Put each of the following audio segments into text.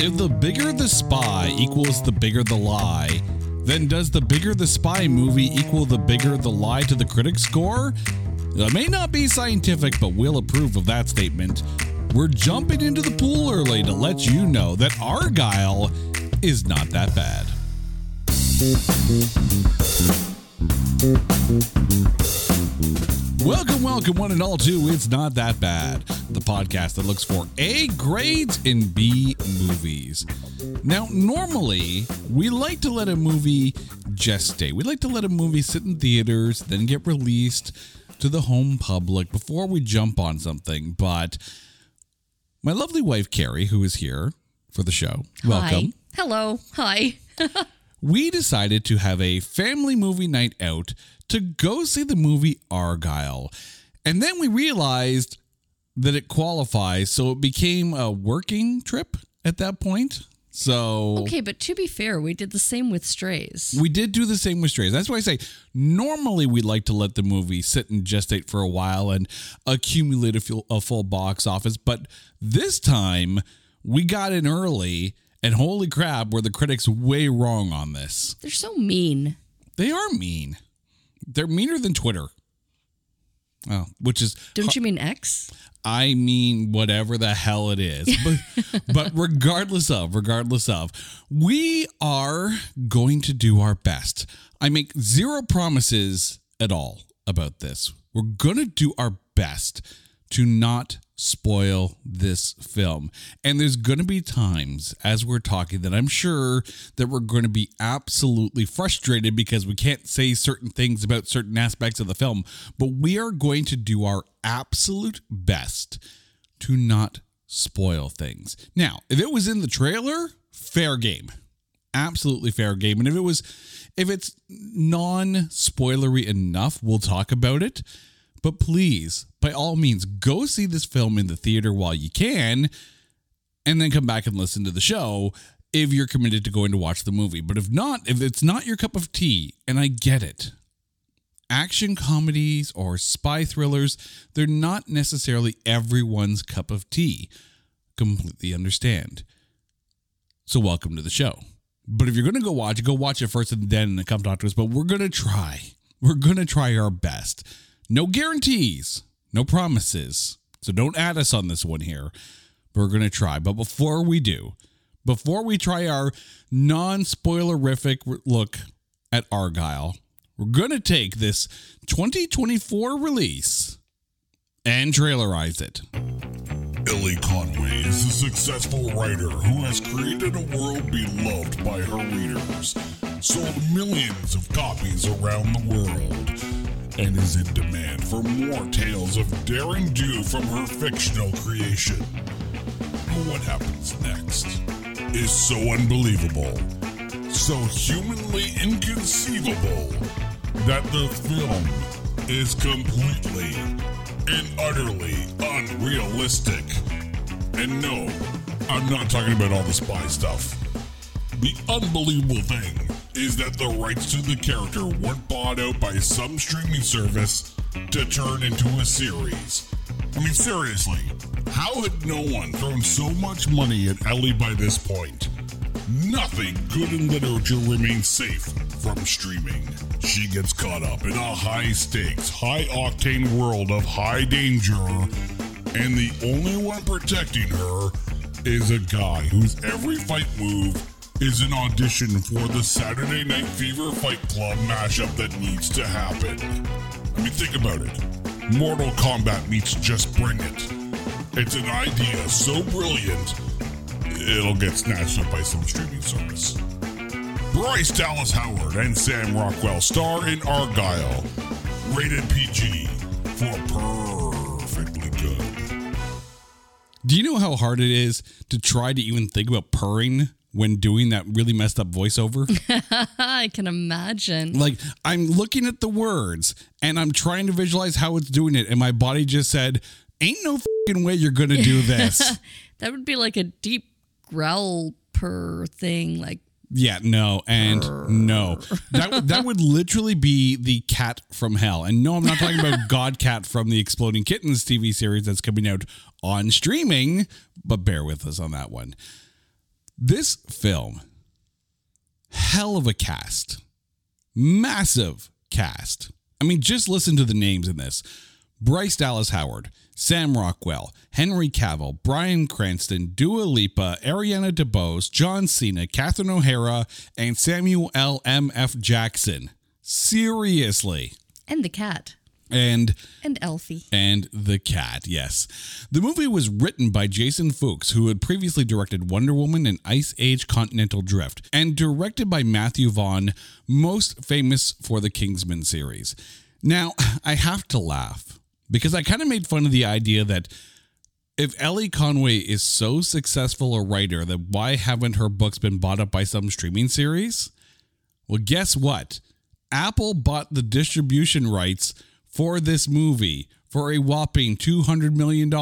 If the bigger the spy equals the bigger the lie, then does the bigger the spy movie equal the bigger the lie to the critic score? That may not be scientific, but we'll approve of that statement. We're jumping into the pool early to let you know that Argylle is not that bad. Welcome, welcome, one and all, to It's Not That Bad, the podcast that looks for A grades in B movies. Now, normally, we like to let a movie gestate. We like to let a movie sit in theaters, then get released to the home public before we jump on something. But my lovely wife, Carrie, who is here for the show, welcome. Hi. Hello. Hi. we decided to have a family movie night out to go see the movie Argylle. And then we realized that it qualifies, so it became a working trip at that point. So Okay, but to be fair, we did the same with Strays. we did do the same with Strays. That's why I say normally we like to let the movie sit and gestate for a while and accumulate a full, a full box office. But this time we got in early, and holy crap, were the critics way wrong on this. They're so mean. They are mean. They're meaner than Twitter. Oh, which is Don't you mean X? I mean whatever the hell it is. But but regardless of, regardless of, we are going to do our best. I make zero promises at all about this. We're going to do our best to not spoil this film. And there's going to be times as we're talking that I'm sure that we're going to be absolutely frustrated because we can't say certain things about certain aspects of the film, but we are going to do our absolute best to not spoil things. Now, if it was in the trailer, fair game. Absolutely fair game. And if it was if it's non-spoilery enough, we'll talk about it. But please, by all means, go see this film in the theater while you can, and then come back and listen to the show if you're committed to going to watch the movie. But if not, if it's not your cup of tea, and I get it, action comedies or spy thrillers, they're not necessarily everyone's cup of tea. Completely understand. So, welcome to the show. But if you're going to go watch it, go watch it first and then come talk to us. But we're going to try. We're going to try our best. No guarantees, no promises. So don't add us on this one here. We're going to try. But before we do, before we try our non spoilerific look at Argylle, we're going to take this 2024 release and trailerize it. Ellie Conway is a successful writer who has created a world beloved by her readers, sold millions of copies around the world, and is in demand for more tales of daring do from her fictional creation. What happens next is so unbelievable, so humanly inconceivable, that the film is completely and utterly unrealistic. And no, I'm not talking about all the spy stuff. The unbelievable thing is that the rights to the character weren't bought out by some streaming service to turn into a series. I mean, seriously, how had no one thrown so much money at Ellie by this point? Nothing good in literature remains safe from streaming. She gets caught up in a high stakes, high octane world of high danger, and the only one protecting her is a guy whose every fight move is an audition for the Saturday Night Fever Fight Club mashup that needs to happen. I mean, think about it. Mortal Kombat meets Just Bring It. It's an idea so brilliant, it'll get snatched up by some streaming service. Bryce Dallas Howard and Sam Rockwell star in Argylle. Rated PG for perfectly good. Do you know how hard it is to try to even think about purring when doing that really messed up voiceover? I can imagine. like, I'm looking at the words and I'm trying to visualize how it's doing it, and my body just said, Ain't no fucking way you're gonna do this. That would be like a deep growl purr thing. Like, yeah, no, and no. That would- that would literally be the cat from hell. And no, I'm not talking about God Cat from the Exploding Kittens TV series that's coming out on streaming, but bear with us on that one. This film, hell of a cast, massive cast. I mean, just listen to the names in this Bryce Dallas Howard, Sam Rockwell, Henry Cavill, Bryan Cranston, Dua Lipa, Ariana DeBose, John Cena, Catherine O'Hara, and Samuel L. M. F. Jackson. Seriously. And the cat. And And Elfie. and the cat, yes. The movie was written by Jason Fuchs, who had previously directed Wonder Woman and Ice Age Continental Drift, and directed by Matthew Vaughn, most famous for the Kingsman series. Now, I have to laugh because I kind of made fun of the idea that if Ellie Conway is so successful a writer, that why haven't her books been bought up by some streaming series? Well, guess what? Apple bought the distribution rights for this movie for a whopping $200 million.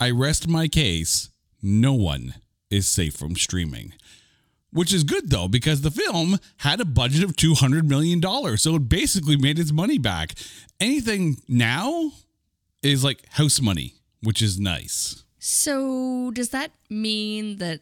I rest my case. No one is safe from streaming. Which is good though, because the film had a budget of $200 million. So it basically made its money back. Anything now is like house money, which is nice. So does that mean that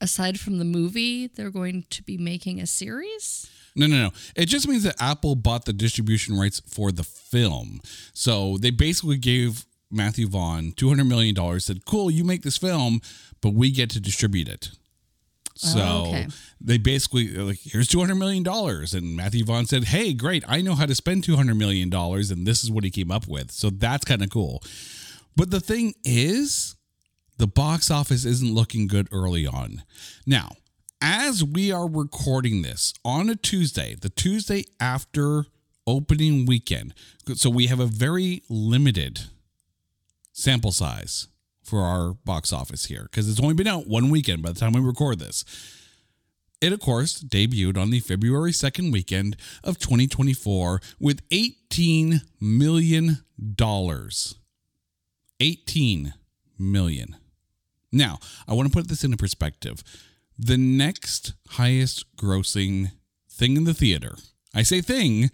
aside from the movie, they're going to be making a series? No, no, no. It just means that Apple bought the distribution rights for the film. So they basically gave Matthew Vaughn $200 million, said, cool, you make this film, but we get to distribute it. So Oh, okay. they basically like, here's $200 million. And Matthew Vaughn said, hey, great. I know how to spend $200 million. And this is what he came up with. So that's kind of cool. But the thing is, the box office isn't looking good early on. Now, as we are recording this on a Tuesday, the Tuesday after opening weekend, so we have a very limited sample size for our box office here because it's only been out one weekend by the time we record this. It, of course, debuted on the February 2nd weekend of 2024 with $18 million. 18 million. Now, I want to put this into perspective. The next highest grossing thing in the theater, I say thing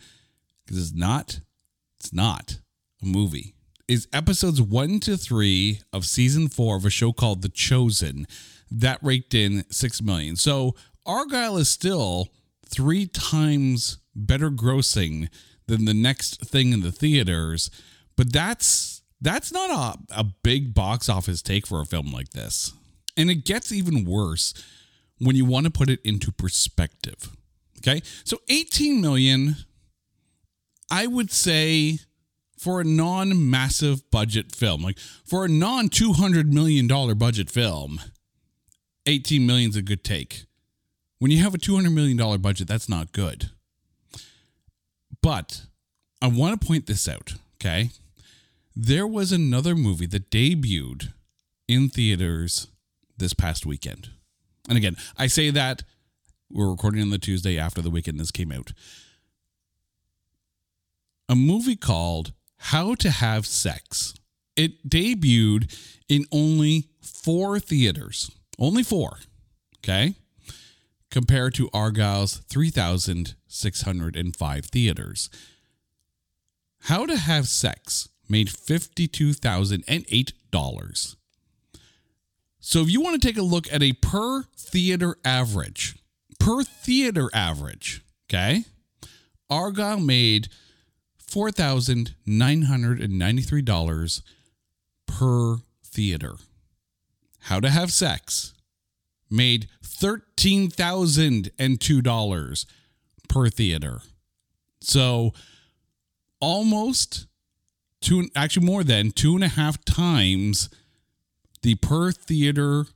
because it's not, it's not a movie, is episodes one to three of season four of a show called The Chosen that raked in six million. So Argylle is still three times better grossing than the next thing in the theaters, but that's that's not a, a big box office take for a film like this. And it gets even worse when you want to put it into perspective. Okay. So 18 million, I would say for a non massive budget film, like for a non $200 million budget film, 18 million is a good take. When you have a $200 million budget, that's not good. But I want to point this out. Okay. There was another movie that debuted in theaters this past weekend. And again, I say that we're recording on the Tuesday after the weekend this came out. A movie called How to Have Sex. It debuted in only four theaters. Only four. Okay. Compared to Argylle's 3,605 theaters. How to Have Sex made $52,008. So if you want to take a look at a per theater average, per theater average, okay? Argylle made $4,993 per theater. How to Have Sex made $13,002 per theater. So almost two, actually more than two and a half times the per theater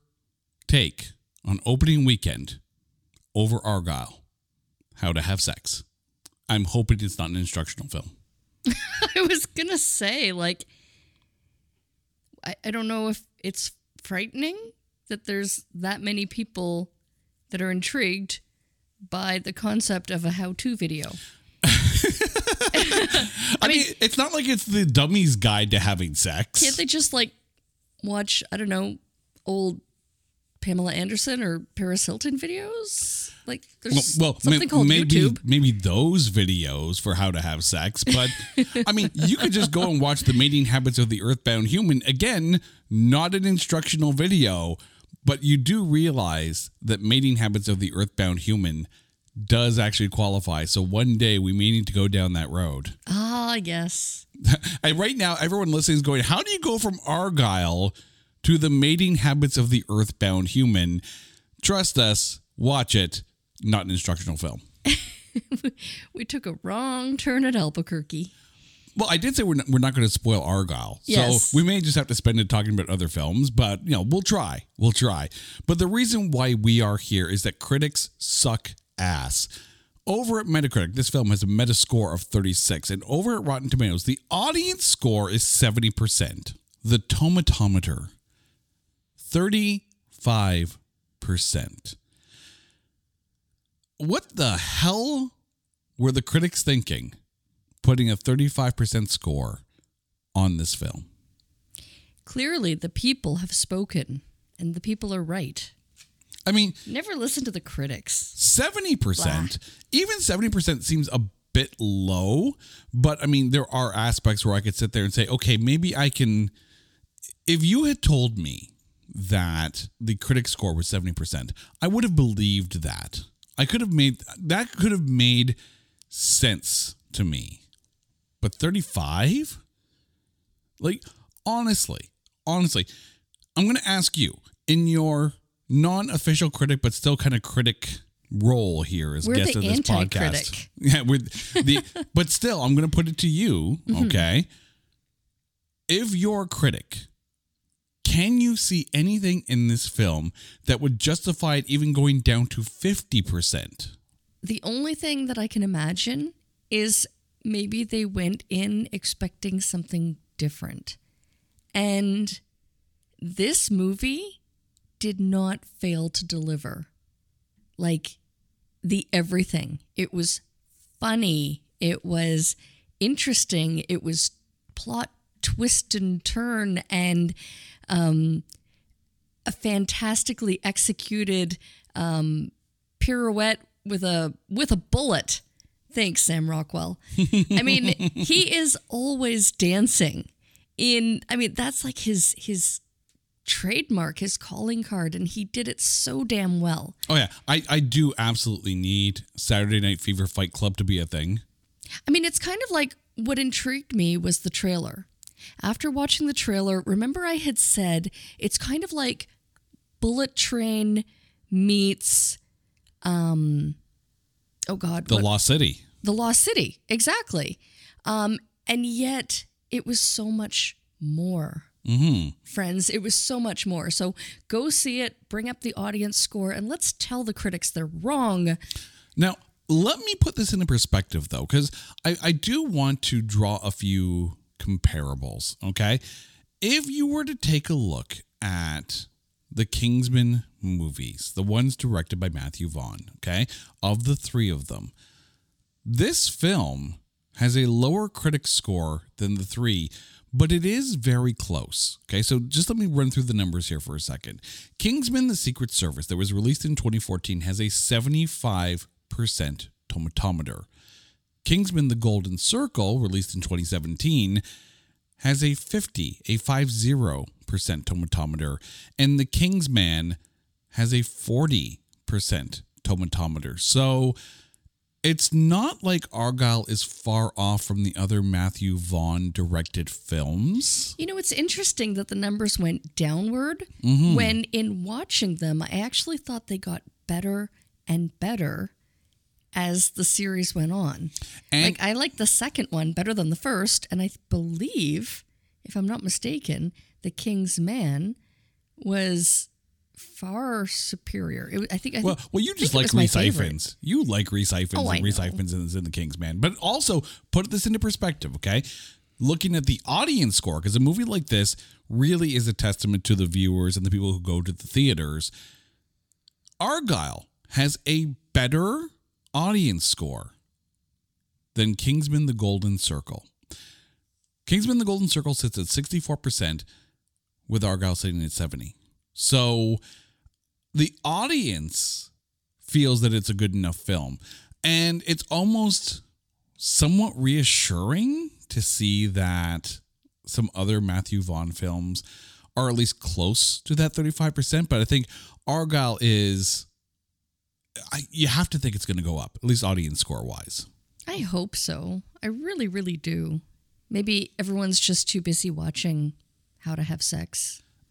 take on opening weekend over Argylle. How to have sex. I'm hoping it's not an instructional film. I was gonna say, like, I, I don't know if it's frightening that there's that many people that are intrigued by the concept of a how-to video. I, mean, it's not like it's the dummy's guide to having sex. Can't they just like watch, I don't know, old Pamela Anderson or Paris Hilton videos? Like there's well, something may- called maybe YouTube. maybe those videos for how to have sex, but I mean, you could just go and watch the mating habits of the earthbound human. Again, not an instructional video, But you do realize that mating habits of the earthbound human does actually qualify. So one day we may need to go down that road. Ah, yes. And right now, everyone listening is going, How do you go from Argylle to the mating habits of the earthbound human? Trust us, watch it, not an instructional film. We took a wrong turn at Albuquerque. Well, I did say we're not, we're not going to spoil Argylle. Yes. So we may just have to spend it talking about other films, but you know, we'll try. We'll try. But the reason why we are here is that critics suck ass. Over at Metacritic, this film has a meta score of 36, and over at Rotten Tomatoes, the audience score is 70%. The tomatometer, 35%. What the hell were the critics thinking? putting a 35% score on this film. Clearly, the people have spoken, and the people are right. I mean, Never listen to the critics. 70%, even 70% seems a bit low, but I mean, there are aspects where I could sit there and say, okay, maybe I can. If you had told me that the critic score was 70%, I would have believed that. I could have made that could have made sense to me. But 35? Like, honestly, honestly, I'm going to ask you in your non official critic, but still kind of critic role here as We're guest of this podcast. Yeah, with the, but still, I'm going to put it to you, Mm-hmm. okay? If you're a critic, can you see anything in this film that would justify it even going down to 50%? The only thing that I can imagine is maybe they went in expecting something different. And this movie did not fail to deliver. Like the everything. It was funny. It was interesting. It was plot twist and turn and um, a fantastically executed um, pirouette with a with a bullet. Thanks, Sam Rockwell. I mean, he is always dancing. In I mean, that's like his his trademark, his calling card, and he did it so damn well. Oh, yeah. I, I do absolutely need Saturday Night Fever Fight Club to be a thing. I mean, it's kind of like what intrigued me was the trailer. After watching the trailer, remember I had said it's kind of like Bullet Train meets um oh god, The what- Lost City. The Lost City, exactly. Um, and yet it was so much more. Hmm Friends, it was so much more. So go see it, bring up the audience score, and let's tell the critics they're wrong. Now, let me put this into perspective, though, because I, I do want to draw a few comparables. Okay. If you were to take a look at the Kingsman movies, the ones directed by Matthew Vaughn, okay, of the three of them, this film has a lower critic score than the three, but it is very close. Okay, so just let me run through the numbers here for a second. Kingsman The Secret Service, that was released in 2014, has a 75% tomatometer. Kingsman The Golden Circle, released in 2017, has a 50, a 50% tomatometer. And The King's Man has a 40% tomatometer. So it's not like Argylle is far off from the other Matthew Vaughn directed films. You know, it's interesting that the numbers went downward Mm-hmm. when in watching them, I actually thought they got better and better as the series went on. And like I like the second one better than the first, and I believe, if I'm not mistaken, the King's Man was far superior. It, I think. I well, think, well, you just like Rhys favorite. You like Rhys Ifans Oh, and Rhys. Ifans is in the King's Man. But also put this into perspective, okay? Looking at the audience score, because a movie like this really is a testament to the viewers and the people who go to the theaters. Argylle has a better audience score than Kingsman the Golden Circle. Kingsman the Golden Circle sits at 64%, with Argylle sitting at 70. So the audience feels that it's a good enough film. And it's almost somewhat reassuring to see that some other Matthew Vaughn films are at least close to that 35%. But I think Argylle is, I, you have to think it's going to go up, at least audience score wise. I hope so. I really, really do. Maybe everyone's just too busy watching How to Have Sex.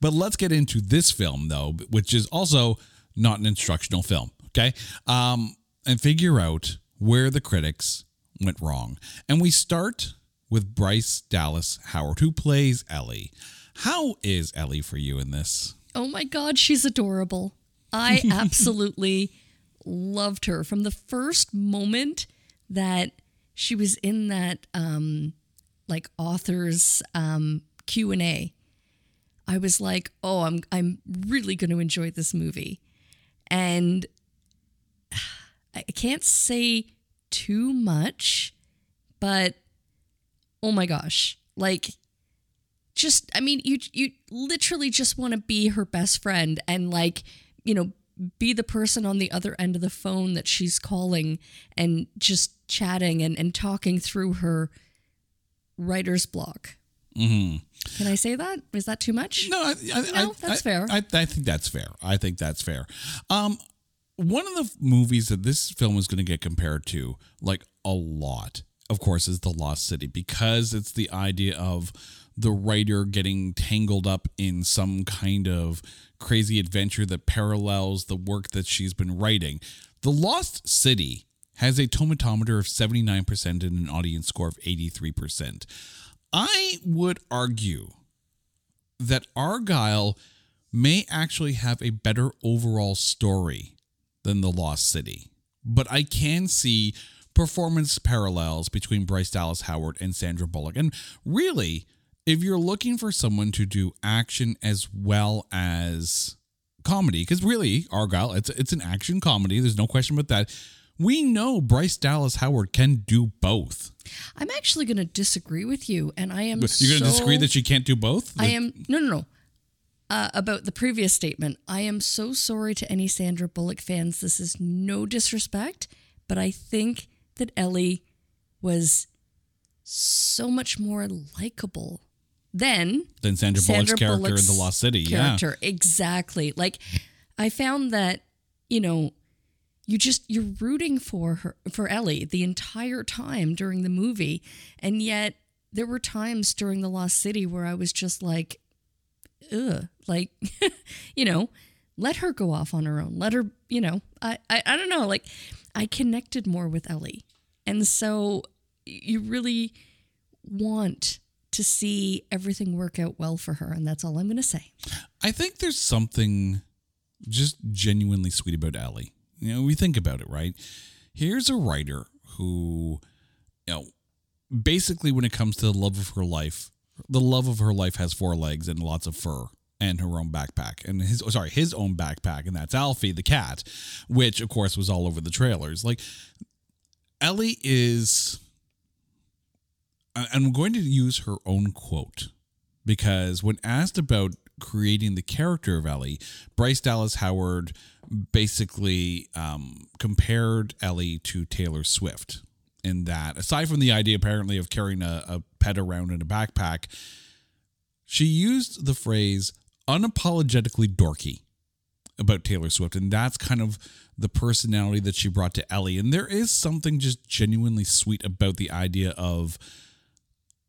But let's get into this film, though, which is also not an instructional film. Okay. Um, and figure out where the critics went wrong. And we start with Bryce Dallas Howard, who plays Ellie. How is Ellie for you in this? Oh my God, she's adorable. I absolutely loved her from the first moment that she was in that um, like authors um, Q and A. I was like, oh, I'm I'm really going to enjoy this movie, and I can't say too much, but oh my gosh, like just I mean you you literally just want to be her best friend and like, you know, be the person on the other end of the phone that she's calling and just chatting and, and talking through her writer's block. Mm-hmm. Can I say that? Is that too much? No, I, I, No, I- that's fair. I, I think that's fair. I think that's fair. Um, one of the movies that this film is going to get compared to, like a lot, of course, is The Lost City because it's the idea of the writer getting tangled up in some kind of crazy adventure that parallels the work that she's been writing. The Lost City has a tomatometer of 79% and an audience score of 83%. I would argue that Argylle may actually have a better overall story than The Lost City. But I can see performance parallels between Bryce Dallas Howard and Sandra Bullock. And really, if you're looking for someone to do action as well as comedy, because really, Argylle, it's it's an action comedy. There's no question about that. We know Bryce Dallas Howard can do both. I'm actually going to disagree with you, and I am. You're going to disagree that she can't do both? I am no, no, no. Uh, about the previous statement, I am so sorry to any Sandra Bullock fans. This is no disrespect, but I think that Ellie was so much more likable than Than Sandra Bullock's character in The Lost City. Character, exactly. Like I found that you know, you just you're rooting for her for Ellie the entire time during the movie, and yet there were times during the Lost City where I was just like, ugh, like, you know, let her go off on her own. Let her, you know, I, I, I don't know, like, I connected more with Ellie, and so you really want to see everything work out well for her, and that's all I'm going to say. I think there's something just genuinely sweet about Ellie. You know, we think about it, right? Here's a writer who, you know, basically when it comes to the love of her life, the love of her life has four legs and lots of fur and her own backpack, and his sorry, his own backpack, and that's Alfie the cat, which of course was all over the trailers. Like Ellie is, I'm going to use her own quote because when asked about creating the character of Ellie, Bryce Dallas Howard basically um, compared Ellie to Taylor Swift. In that, aside from the idea apparently of carrying a, a pet around in a backpack, she used the phrase unapologetically dorky about Taylor Swift. And that's kind of the personality that she brought to Ellie. And there is something just genuinely sweet about the idea of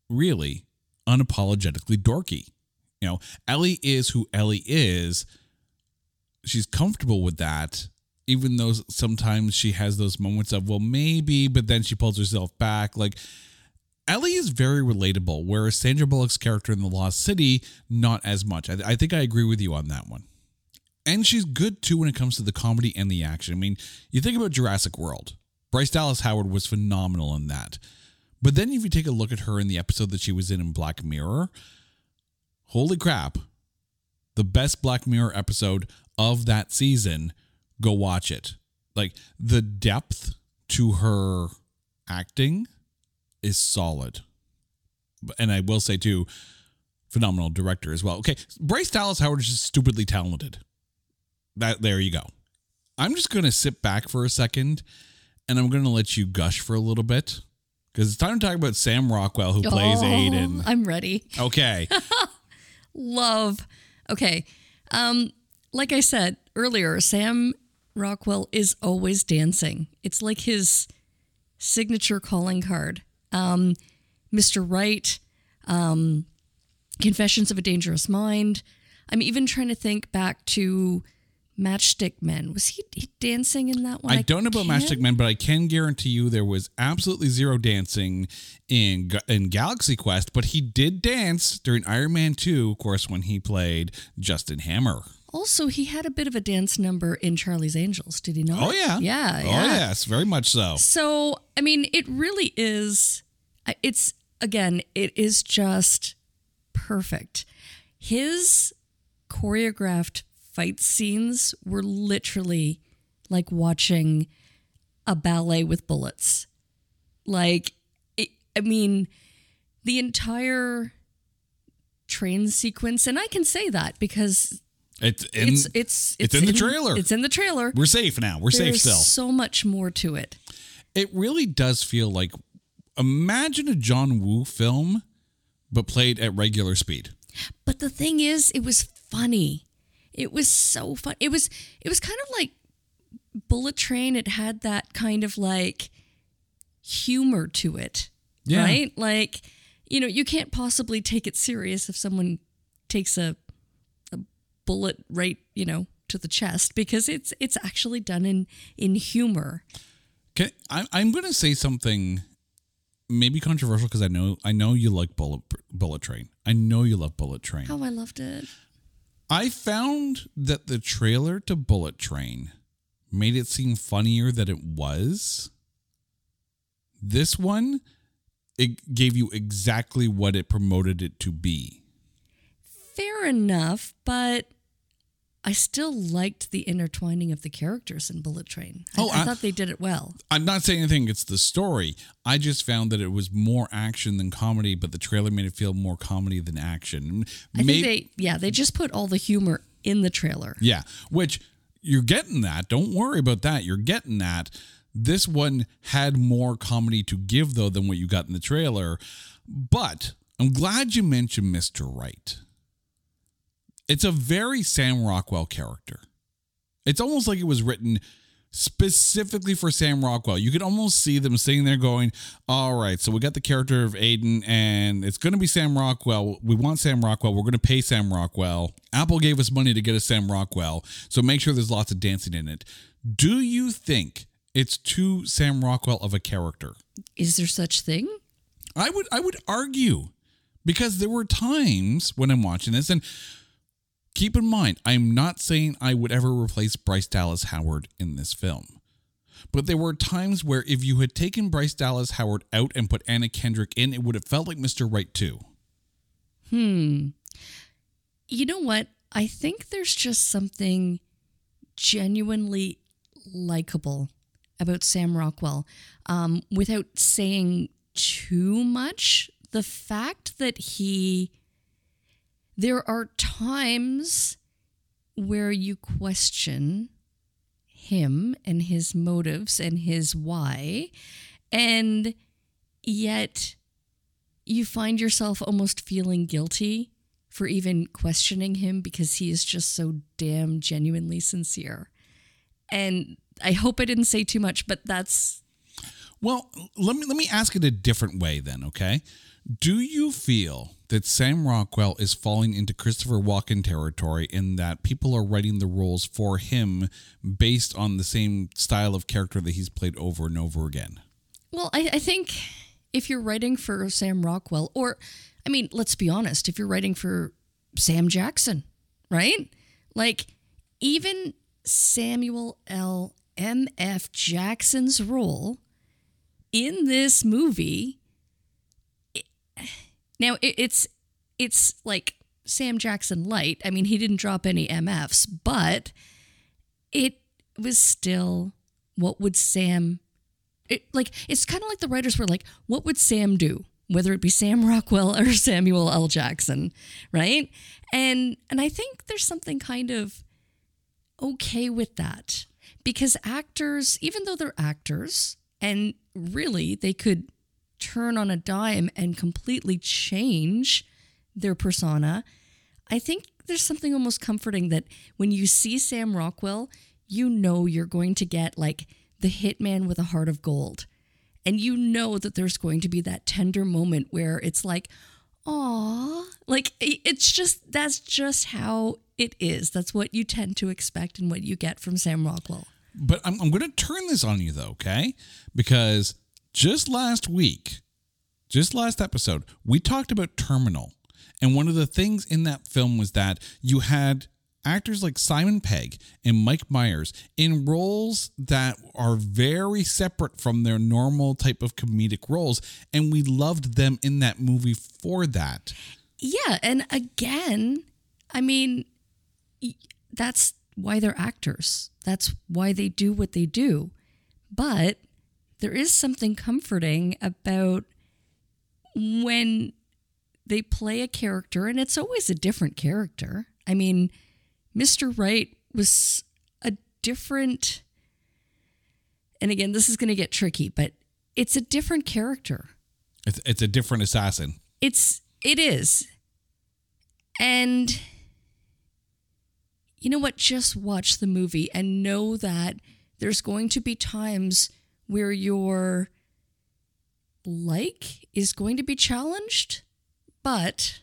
really unapologetically dorky. You know, Ellie is who Ellie is. She's comfortable with that, even though sometimes she has those moments of, well, maybe, but then she pulls herself back. Like, Ellie is very relatable, whereas Sandra Bullock's character in The Lost City, not as much. I, I think I agree with you on that one. And she's good too when it comes to the comedy and the action. I mean, you think about Jurassic World. Bryce Dallas Howard was phenomenal in that. But then if you take a look at her in the episode that she was in in Black Mirror, holy crap. The best Black Mirror episode of that season, go watch it. Like the depth to her acting is solid. And I will say too, phenomenal director as well. Okay, Bryce Dallas Howard is just stupidly talented. That there you go. I'm just gonna sit back for a second, and I'm gonna let you gush for a little bit because it's time to talk about Sam Rockwell who plays Oh, Aiden. I'm ready. Okay, Love. Okay. Um, like I said earlier, Sam Rockwell is always dancing. It's like his signature calling card. Um, Mr. Right, um, Confessions of a Dangerous Mind. I'm even trying to think back to Matchstick Men. Was he, he dancing in that one? I don't know about Matchstick Men, but I can guarantee you there was absolutely zero dancing in in Galaxy Quest. But he did dance during Iron Man Two, of course, when he played Justin Hammer. Also, he had a bit of a dance number in Charlie's Angels, did he not? Oh yeah, Yeah. Oh yeah. yes, very much so. So, I mean, it really is, it's, again, it is just perfect. His choreographed fight scenes were literally like watching a ballet with bullets. Like, it, I mean, the entire train sequence, and I can say that because It's in, it's it's it's in the trailer. It's in the trailer. we're safe now. We're safe still. so much more to it. It really does feel like imagine a John Woo film, but played at regular speed. But the thing is, it was funny. It was so fun. It was it was kind of like Bullet Train. It had that kind of like humor to it. Yeah. Right? Like, you know, you can't possibly take it serious if someone takes a a bullet right, you know, to the chest because it's it's actually done in in humor. Okay, I, I'm going to say something maybe controversial because I know I know you like Bullet Bullet Train. I know you love Bullet Train. Oh, I loved it. I found that the trailer to Bullet Train made it seem funnier than it was. This one, it gave you exactly what it promoted it to be. Fair enough, but I still liked the intertwining of the characters in Bullet Train. I, Oh, I I- thought they did it well. I'm not saying anything against the story. I just found that it was more action than comedy, but the trailer made it feel more comedy than action. I May- think they, yeah, they just put all the humor in the trailer. Yeah, which you're getting that. Don't worry about that. You're getting that. This one had more comedy to give though than what you got in the trailer. But I'm glad you mentioned Mr. Right. It's a very Sam Rockwell character. It's almost like it was written specifically for Sam Rockwell. You could almost see them sitting there going, All right, so we got the character of Aiden, and it's going to be Sam Rockwell. We want Sam Rockwell. We're going to pay Sam Rockwell. Apple gave us money to get a Sam Rockwell, so make sure there's lots of dancing in it. Do you think it's too Sam Rockwell of a character? Is there such thing? I would I would argue because there were times when I'm watching this and keep in mind I'm not saying I would ever replace Bryce Dallas Howard in this film. But there were times where if you had taken Bryce Dallas Howard out and put Anna Kendrick in, it would have felt like Mr. Right too. Hmm. You know what? I think there's just something genuinely likable about Sam Rockwell. Um, without saying too much, the fact that he. There are times where you question him and his motives and his why, and yet you find yourself almost feeling guilty for even questioning him because he is just so damn genuinely sincere. And I hope I didn't say too much, but that's Well, let me let me ask it a different way then, okay? Do you feel that Sam Rockwell is falling into Christopher Walken territory in that people are writing the roles for him based on the same style of character that he's played over and over again? well, I, I think if you're writing for Sam Rockwell, or I mean, let's be honest, if you're writing for Sam Jackson, right? Like even Samuel L. M. F. Jackson's role in this movie now it, it's it's like Sam Jackson light. I mean, he didn't drop any MFs, but it was still what would Sam it like it's kind of like the writers were like, what would Sam do? Whether it be Sam Rockwell or Samuel L. Jackson, right? And and I think there's something kind of okay with that because actors, even though they're actors, and really they could turn on a dime and completely change their persona, I think there's something almost comforting that when you see Sam Rockwell, you know you're going to get like the hitman with a heart of gold. And you know that there's going to be that tender moment where it's like, aw, like it's just, that's just how it is. That's what you tend to expect and what you get from Sam Rockwell. But I'm, I'm going to turn this on you though, okay? Because just last week, just last episode, we talked about Terminal. And one of the things in that film was that you had actors like Simon Pegg and Mike Myers in roles that are very separate from their normal type of comedic roles. And we loved them in that movie for that. Yeah. And again, I mean, that's why they're actors. That's why they do what they do. But there is something comforting about when they play a character, and it's always a different character. I mean, Mr. Right was a different, and again, this is going to get tricky, but it's a different character. It's, it's a different assassin. It's it is. And you know what? Just watch the movie and know that there's going to be times where your like is going to be challenged, but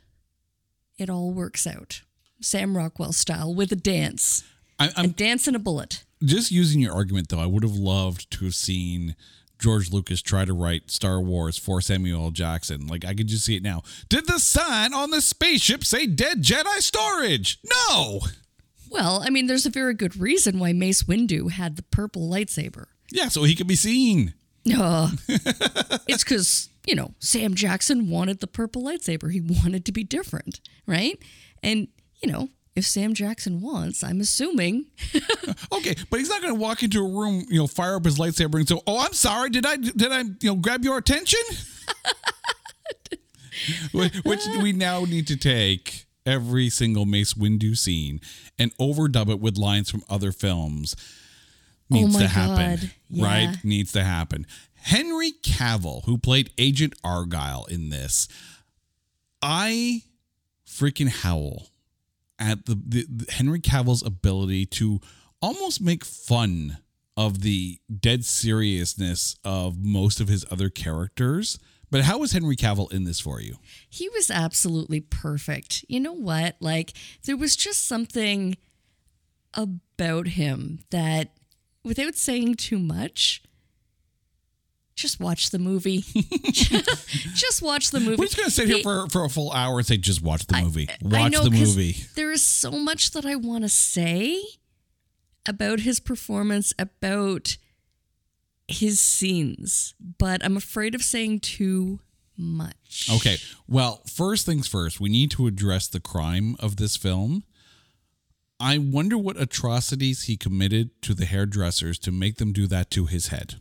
it all works out. Sam Rockwell style with a dance. I, A I'm dance and a bullet. just using your argument though. I would have loved to have seen George Lucas try to write Star Wars for Samuel L. Jackson. Like I could just see it now. Did the sign on the spaceship say "Dead Jedi Storage"? No. Well, I mean, there's a very good reason why Mace Windu had the purple lightsaber. Yeah, so he could be seen. Uh, it's because, you know, Sam Jackson wanted the purple lightsaber. He wanted to be different, right? And, you know, if Sam Jackson wants, I'm assuming. Okay, but he's not going to walk into a room, you know, fire up his lightsaber and say, "Oh, I'm sorry. Did I did I you know grab your attention?" Which which we now need to take every single Mace Windu scene and overdub it with lines from other films. Oh needs Oh to happen, yeah. right? Needs to happen. Henry Cavill, who played Agent Argylle in this, I freaking howl at the, the, the Henry Cavill's ability to almost make fun of the dead seriousness of most of his other characters. But how was Henry Cavill in this for you? He was absolutely perfect. You know what? Like, there was just something about him that, without saying too much, just watch the movie. just watch the movie. We're just gonna sit here He- for, for a full hour and say, just watch the movie. I Watch know, the movie. There is so much that I want to say about his performance, about his scenes, but I'm afraid of saying too much. Okay. Well, first things first, we need to address the crime of this film. I wonder what atrocities he committed to the hairdressers to make them do that to his head.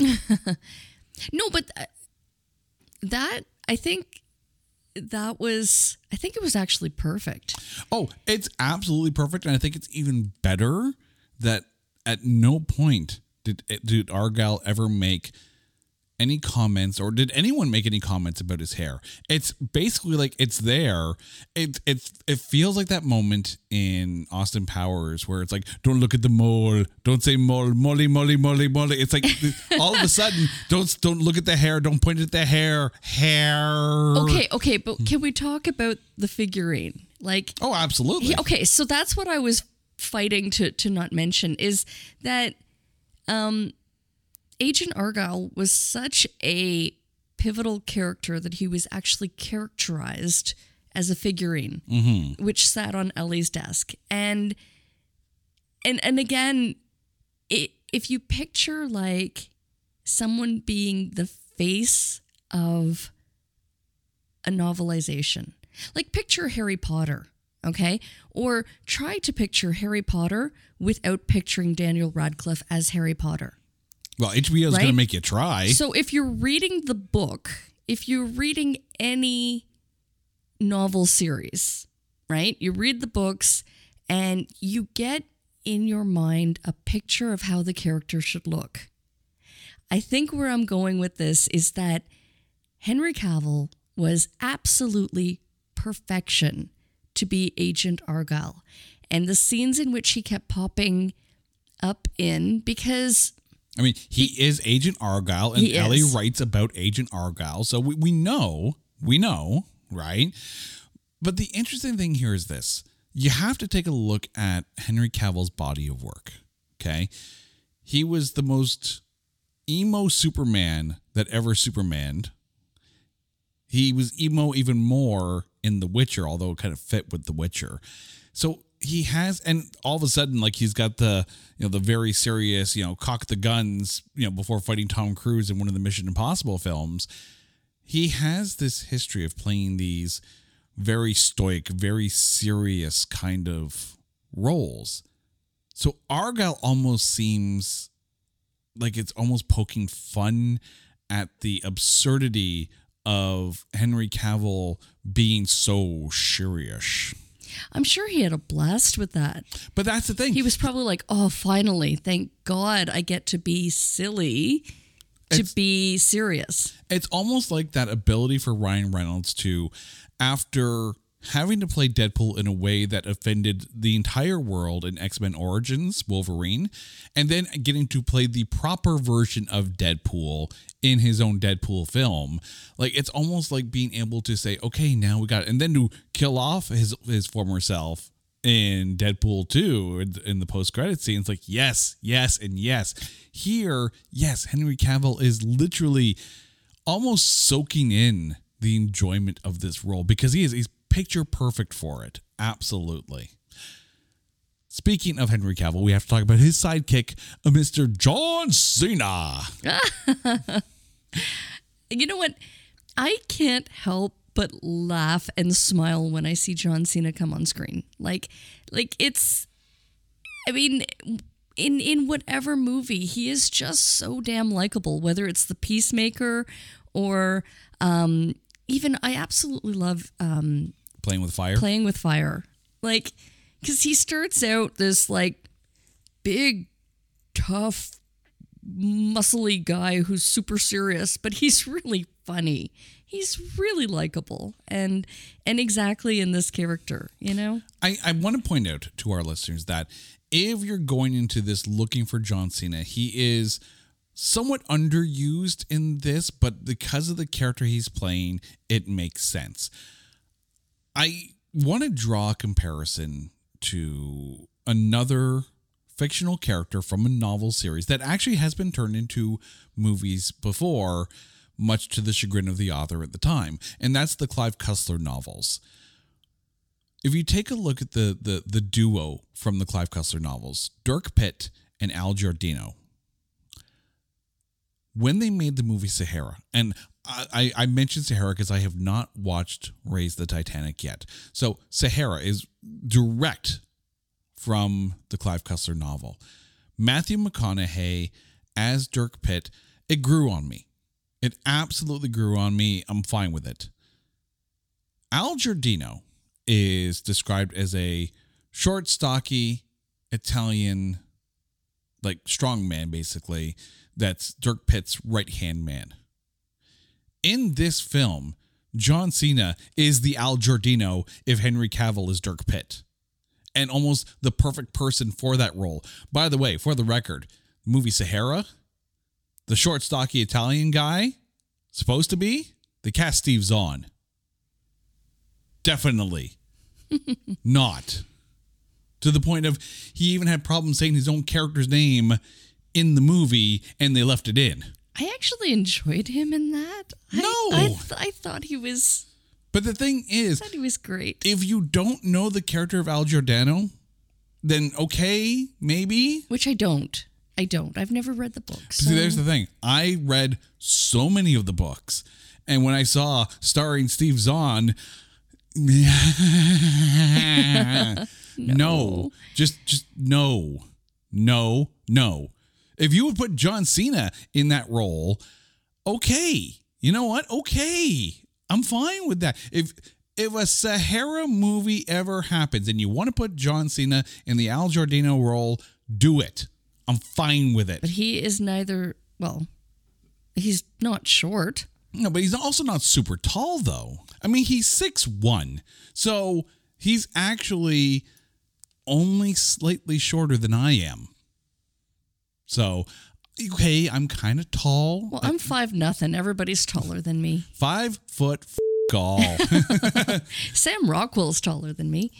No, but th- that I think that was I think it was actually perfect. Oh, it's absolutely perfect, and I think it's even better that at no point did did Argylle ever make any comments or did anyone make any comments about his hair? It's basically like it's there. It it, it feels like that moment in austin powers where it's like don't look at the mole. Don't say mole molly molly molly molly. It's like all of a sudden don't don't look at the hair. Don't point at the hair. Hair. Okay, okay, but can we talk about the figurine? Like oh absolutely. Yeah, okay, so that's what I was fighting to to not mention is that um Agent Argylle was such a pivotal character that he was actually characterized as a figurine mm-hmm. which sat on Ellie's desk and and and again it, if you picture like someone being the face of a novelization. Like picture Harry Potter, okay? Or try to picture Harry Potter without picturing Daniel Radcliffe as Harry Potter. Well hbo is Right? gonna make you try So if you're reading the book, if you're reading any novel series, right? You read the books and you get in your mind a picture of how the character should look. I think where I'm going with this is that Henry Cavill was absolutely perfection to be Agent Argylle. And the scenes in which he kept popping up in because I mean, he, is Agent Argylle, and He Ellie is. writes about Agent Argylle, so we, we know, we know, right? But the interesting thing here is this: you have to take a look at Henry Cavill's body of work. Okay, he was the most emo Superman that ever Supermaned. He was emo even more in The Witcher, although it kind of fit with The Witcher. So he has, and all of a sudden, like he's got the, you know, the very serious, you know, cock the guns, you know, before fighting Tom Cruise in one of the Mission Impossible films. He has this history of playing these very stoic, very serious kind of roles. So Argylle almost seems like it's almost poking fun at the absurdity of Henry Cavill being so serious. I'm sure he had a blast with that. But that's the thing. He was probably like, "Oh, finally, thank God I get to be silly to It's- be serious." it's almost like that ability for Ryan Reynolds to, after having to play Deadpool in a way that offended the entire world in X Men Origins Wolverine, and then getting to play the proper version of Deadpool in his own Deadpool film. Like it's almost like being able to say, okay, now we got it. And then to kill off his his former self in Deadpool 2 in- the post credit scenes like yes, yes and yes. Here, yes, Henry Cavill is literally almost soaking in the enjoyment of this role because he is he's picture perfect for it. Absolutely. Speaking of Henry Cavill, we have to talk about his sidekick, Mr. John Cena. You know what? I can't help but laugh and smile when I see John Cena come on screen. Like like it's I mean in in whatever movie, he is just so damn likable, whether it's The Peacemaker or um even I absolutely love um Playing with fire. playing with fire. Like, because he starts out this like big, tough, muscly guy who's super serious, but he's really funny. He's really likable and and exactly in this character, you know. I, I want to point out to our listeners that if you're going into this looking for John Cena, he is somewhat underused in this, but because of the character he's playing, it makes sense. I want to draw a comparison to another fictional character from a novel series that actually has been turned into movies before, much to the chagrin of the author at the time, and that's the Clive Cussler novels. If you take a look at the the the duo from the Clive Cussler novels, Dirk Pitt and Al Giordino, when they made the movie Sahara, and I, I mentioned Sahara because I have not watched Raise the Titanic yet. So Sahara is direct from the Clive Cussler novel. Matthew McConaughey as Dirk Pitt, it grew on me. It absolutely grew on me. I'm fine with it. Al Giordino is described as a short, stocky Italian, like strong man, basically. That's Dirk Pitt's right hand man. In this film, John Cena is the Al Giordino if Henry Cavill is Dirk Pitt. And almost the perfect person for that role. By the way, for the record, movie Sahara, the short, stocky Italian guy, supposed to be, the cast Steve Zahn. Definitely not. To the point of he even had problems saying his own character's name in the movie and they left it in. I actually enjoyed him in that. No. I, th- I thought he was. But the thing is, I thought he was great. if you don't know the character of Al Giordino, then okay, maybe. Which I don't. I don't. I've never read the books. See, there's the thing. I read so many of the books, and when I saw starring Steve Zahn, no. just just no, no, no. If you would put John Cena in that role, okay, you know what? Okay, I'm fine with that. If if a Sahara movie ever happens and you want to put John Cena in the Al Giordino role, do it. I'm fine with it. But he is neither. Well, he's not short. No, but he's also not super tall though. I mean, he's six one, so he's actually only slightly shorter than I am. So, okay, I'm kind of tall. Well, I'm five nothing. Everybody's taller than me. Five foot f- all. Sam Rockwell's taller than me.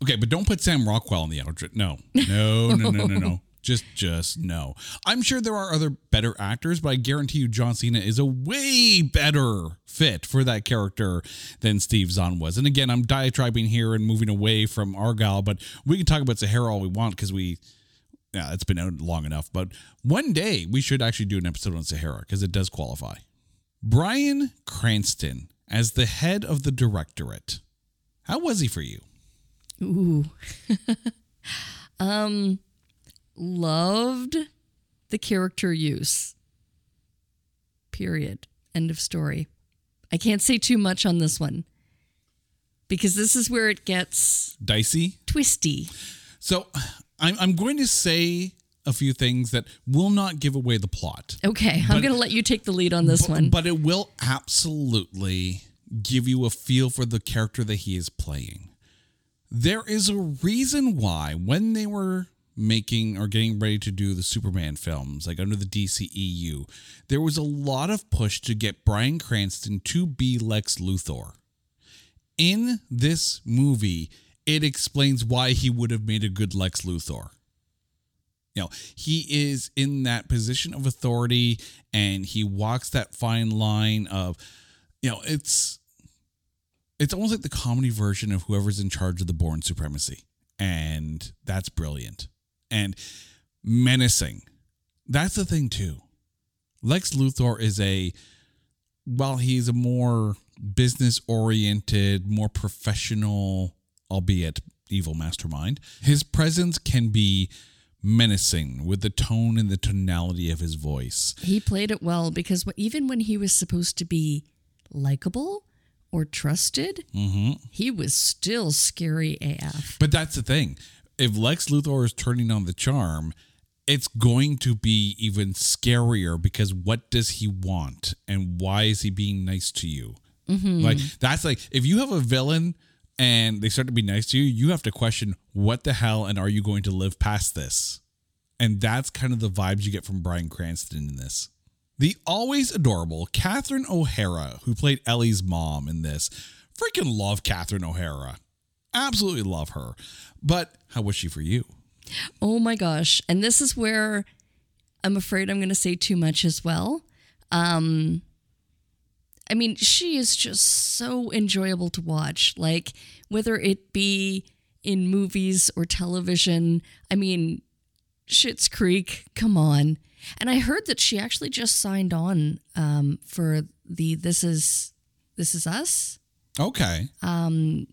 okay, but don't put Sam Rockwell in the outer. No, no, no, no, no, no. Just, just no. I'm sure there are other better actors, but I guarantee you, John Cena is a way better fit for that character than Steve Zahn was. And again, I'm diatribing here and moving away from Argylle, but we can talk about Sahara all we want because we, yeah, it's been out long enough. But one day we should actually do an episode on Sahara because it does qualify. Bryan Cranston as the head of the directorate. How was he for you? Ooh. um, loved the character use. Period. End of story. I can't say too much on this one because this is where it gets Dicey? twisty. So I'm, I'm going to say a few things that will not give away the plot. Okay, I'm going to let you take the lead on this but, one. But it will absolutely give you a feel for the character that he is playing. There is a reason why when they were making or getting ready to do the Superman films, like under the DCEU, there was a lot of push to get Bryan Cranston to be Lex Luthor. In this movie, it explains why he would have made a good Lex Luthor. You know, he is in that position of authority and he walks that fine line of, you know, it's it's almost like the comedy version of whoever's in charge of the Bourne Supremacy. And that's brilliant. And menacing. That's the thing too. Lex Luthor is a while he's a more business oriented, more professional, albeit evil mastermind, his presence can be menacing with the tone and the tonality of his voice. he played it well because even when he was supposed to be likable or trusted, mm-hmm. he was still scary AF. But that's the thing. If Lex Luthor is turning on the charm, it's going to be even scarier because what does he want and why is he being nice to you? Mm-hmm. Like that's like if you have a villain and they start to be nice to you, you have to question what the hell and are you going to live past this? And that's kind of the vibes you get from Bryan Cranston in this. The always adorable Catherine O'Hara, who played Ellie's mom in this, freaking love Catherine O'Hara. Absolutely love her. But how was she for you? Oh my gosh. And this is where I'm afraid I'm going to say too much as well. Um I mean, she is just so enjoyable to watch. Like whether it be in movies or television. I mean, Schitt's Creek, come on. And I heard that she actually just signed on um, for the This Is This Is Us Okay. Um,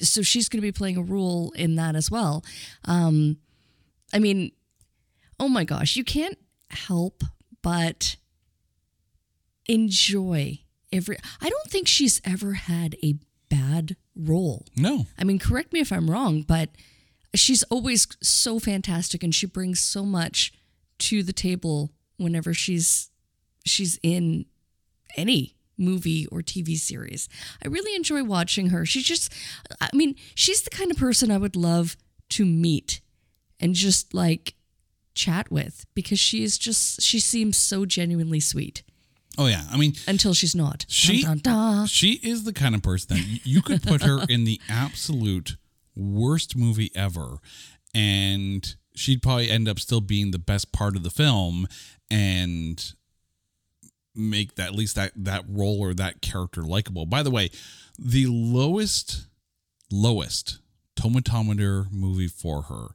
so she's going to be playing a role in that as well. Um, I mean, oh my gosh, you can't help but enjoy every. I don't think she's ever had a bad role. No. I mean, correct me if I'm wrong, but she's always so fantastic and she brings so much to the table whenever she's she's in any movie or TV series. I really enjoy watching her. She's just I mean, she's the kind of person I would love to meet and just like chat with because she is just she seems so genuinely sweet Oh yeah. I mean, until she's not. She Dun, dun, dun. she is the kind of person that you could put her in the absolute worst movie ever, and she'd probably end up still being the best part of the film and make that at least that that role or that character likable. By the way, the lowest lowest tomatometer movie for her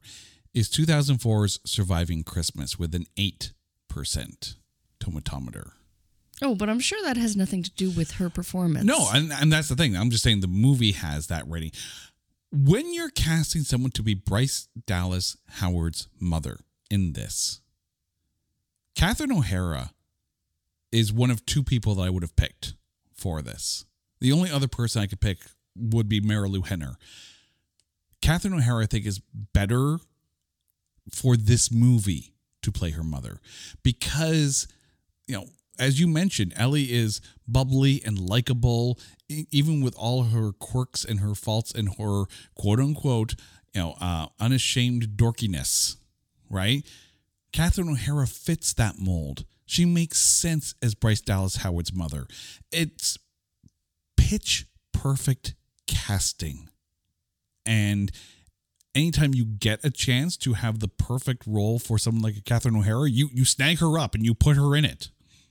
is 2004's Surviving Christmas with an 8% tomatometer. Oh, but I'm sure that has nothing to do with her performance. No, and, and that's the thing. I'm just saying the movie has that rating. When you're casting someone to be Bryce Dallas Howard's mother in this, Catherine O'Hara is one of two people that I would have picked for this. The only other person I could pick would be Marilu Henner. Catherine O'Hara, I think, is better for this movie to play her mother because, you know, as you mentioned, Ellie is bubbly and likable, even with all her quirks and her faults and her quote unquote, you know, uh, unashamed dorkiness, right? Catherine O'Hara fits that mold. She makes sense as Bryce Dallas Howard's mother. It's pitch perfect casting. And anytime you get a chance to have the perfect role for someone like a Catherine O'Hara, you you snag her up and you put her in it.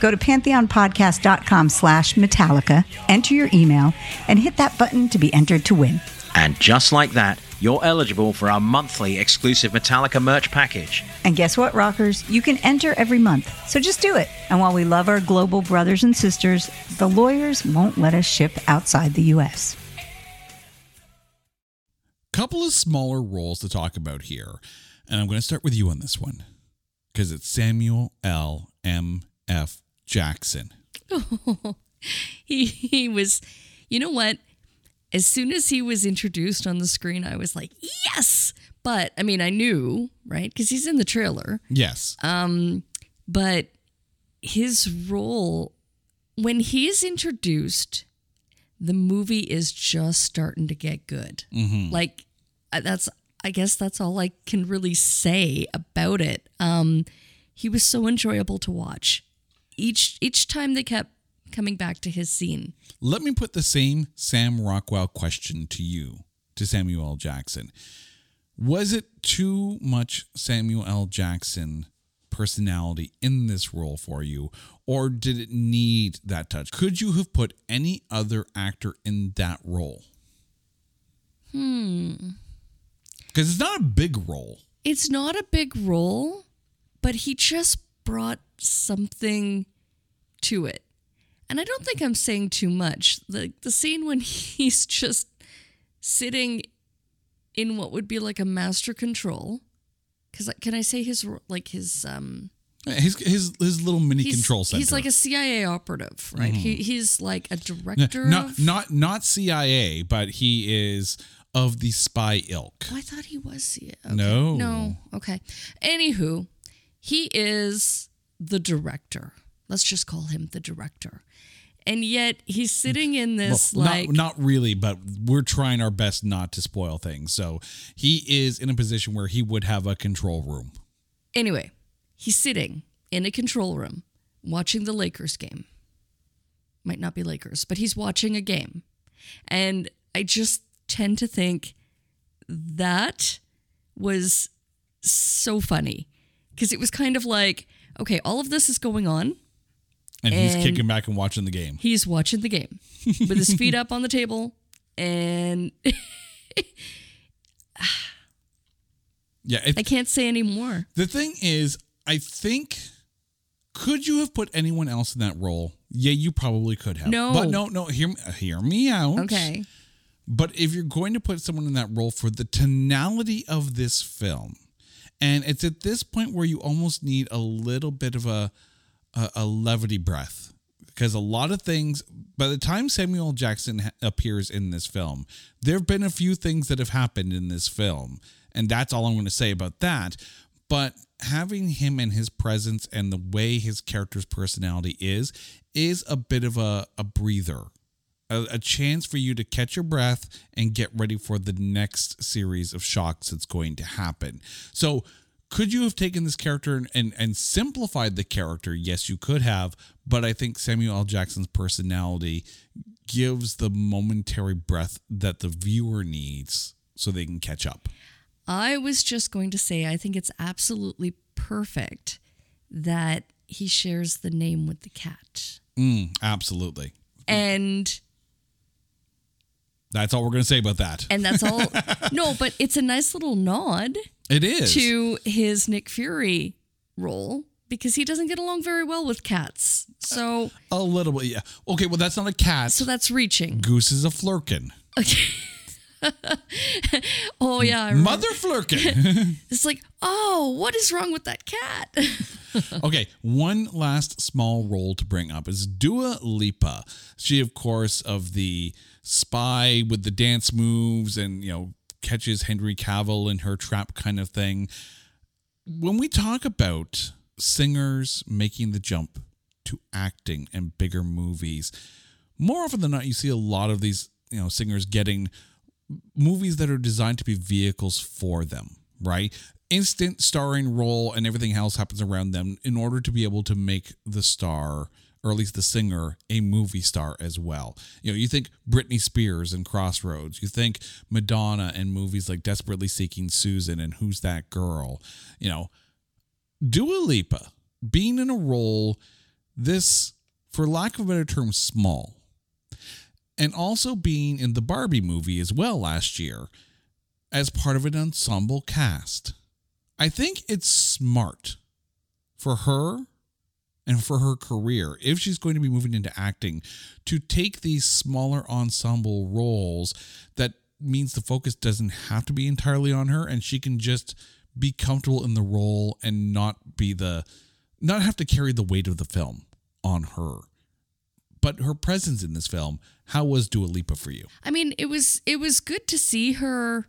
Go to pantheonpodcast.com slash Metallica, enter your email, and hit that button to be entered to win. And just like that, you're eligible for our monthly exclusive Metallica merch package. And guess what, rockers? You can enter every month. So just do it. And while we love our global brothers and sisters, the lawyers won't let us ship outside the U.S. Couple of smaller roles to talk about here. And I'm going to start with you on this one because it's Samuel L. M. F. Jackson. he he was you know what? As soon as he was introduced on the screen i was like yes! But i mean i knew right? Because he's in the trailer. Yes. Um, but his role when he's introduced the movie is just starting to get good. Like uh, that's i guess that's all i can really say about it. Um he was so enjoyable to watch each each time they kept coming back to his scene Let me put the same Sam Rockwell question to you, to Samuel L. Jackson. Was it too much Samuel L. Jackson personality in this role for you, or did it need that touch? Could you have put any other actor in that role? Hmm. Because it's not a big role. it's not a big role, but he just brought something to it. And I don't think I'm saying too much. The the scene when he's just sitting in what would be like a master control cuz can I say his like his um His his his little mini he's, control center. he's like a CIA operative, right? He he's like a No, director not of not not CIA, but he is of the spy ilk. Oh, I thought he was CIA. Okay. No. No. Okay. Anywho, he is the director. Let's just call him the director. And yet he's sitting in this Well, like not, not really, but we're trying our best not to spoil things. So he is in a position where he would have a control room. anyway, he's sitting in a control room watching the Lakers game. Might not be Lakers, but he's watching a game. And I just tend to think that was so funny because it was kind of like, okay, all of this is going on. And he's kicking back and watching the game. He's watching the game with his feet up on the table and Yeah, it, I can't say anymore. the thing is, I think could you have put anyone else in that role? Yeah, you probably could have. No. but no, no. Hear hear me out. Okay. But if you're going to put someone in that role for the tonality of this film, and it's at this point where you almost need a little bit of a a, a levity breath. Because a lot of things by the time Samuel Jackson ha- appears in this film, there have been a few things that have happened in this film, and that's all I'm going to say about that. But having him and his presence and the way his character's personality is is a bit of a, a breather a, a chance for you to catch your breath and get ready for the next series of shocks that's going to happen. So, could you have taken this character and, and, and simplified the character? Yes, you could have, but I think Samuel L. Jackson's personality gives the momentary breath that the viewer needs so they can catch up. I was just going to say, I think it's absolutely perfect that he shares the name with the cat. Mm, absolutely. And That's all we're going to say about that. and that's all. no, but it's a nice little nod It is. to his Nick Fury role because he doesn't get along very well with cats. So a little bit, yeah. Okay, well, that's not a cat. so that's reaching. Goose is a flerken. Okay. oh yeah, Mother flerken. it's like, oh, what is wrong with that cat? Okay, one last small role to bring up is Dua Lipa. She, of course, of the spy with the dance moves and, you know, catches Henry Cavill in her trap kind of thing. When we talk about singers making the jump to acting and bigger movies, more often than not, you see a lot of these, you know, singers getting movies that are designed to be vehicles for them, right? Instant starring role and everything else happens around them in order to be able to make the star, or at least the singer, a movie star as well. You know, you think Britney Spears and Crossroads, you think Madonna and movies like Desperately Seeking Susan and Who's That Girl, you know, Dua Lipa being in a role this, for lack of a better term, small and also being in the Barbie movie as well last year as part of an ensemble cast. I think it's smart for her and for her career, if she's going to be moving into acting, to take these smaller ensemble roles that means the focus doesn't have to be entirely on her and she can just be comfortable in the role and not be the not have to carry the weight of the film on her but her presence in this film, how was Dua Lipa for you? I mean, it was it was good to see her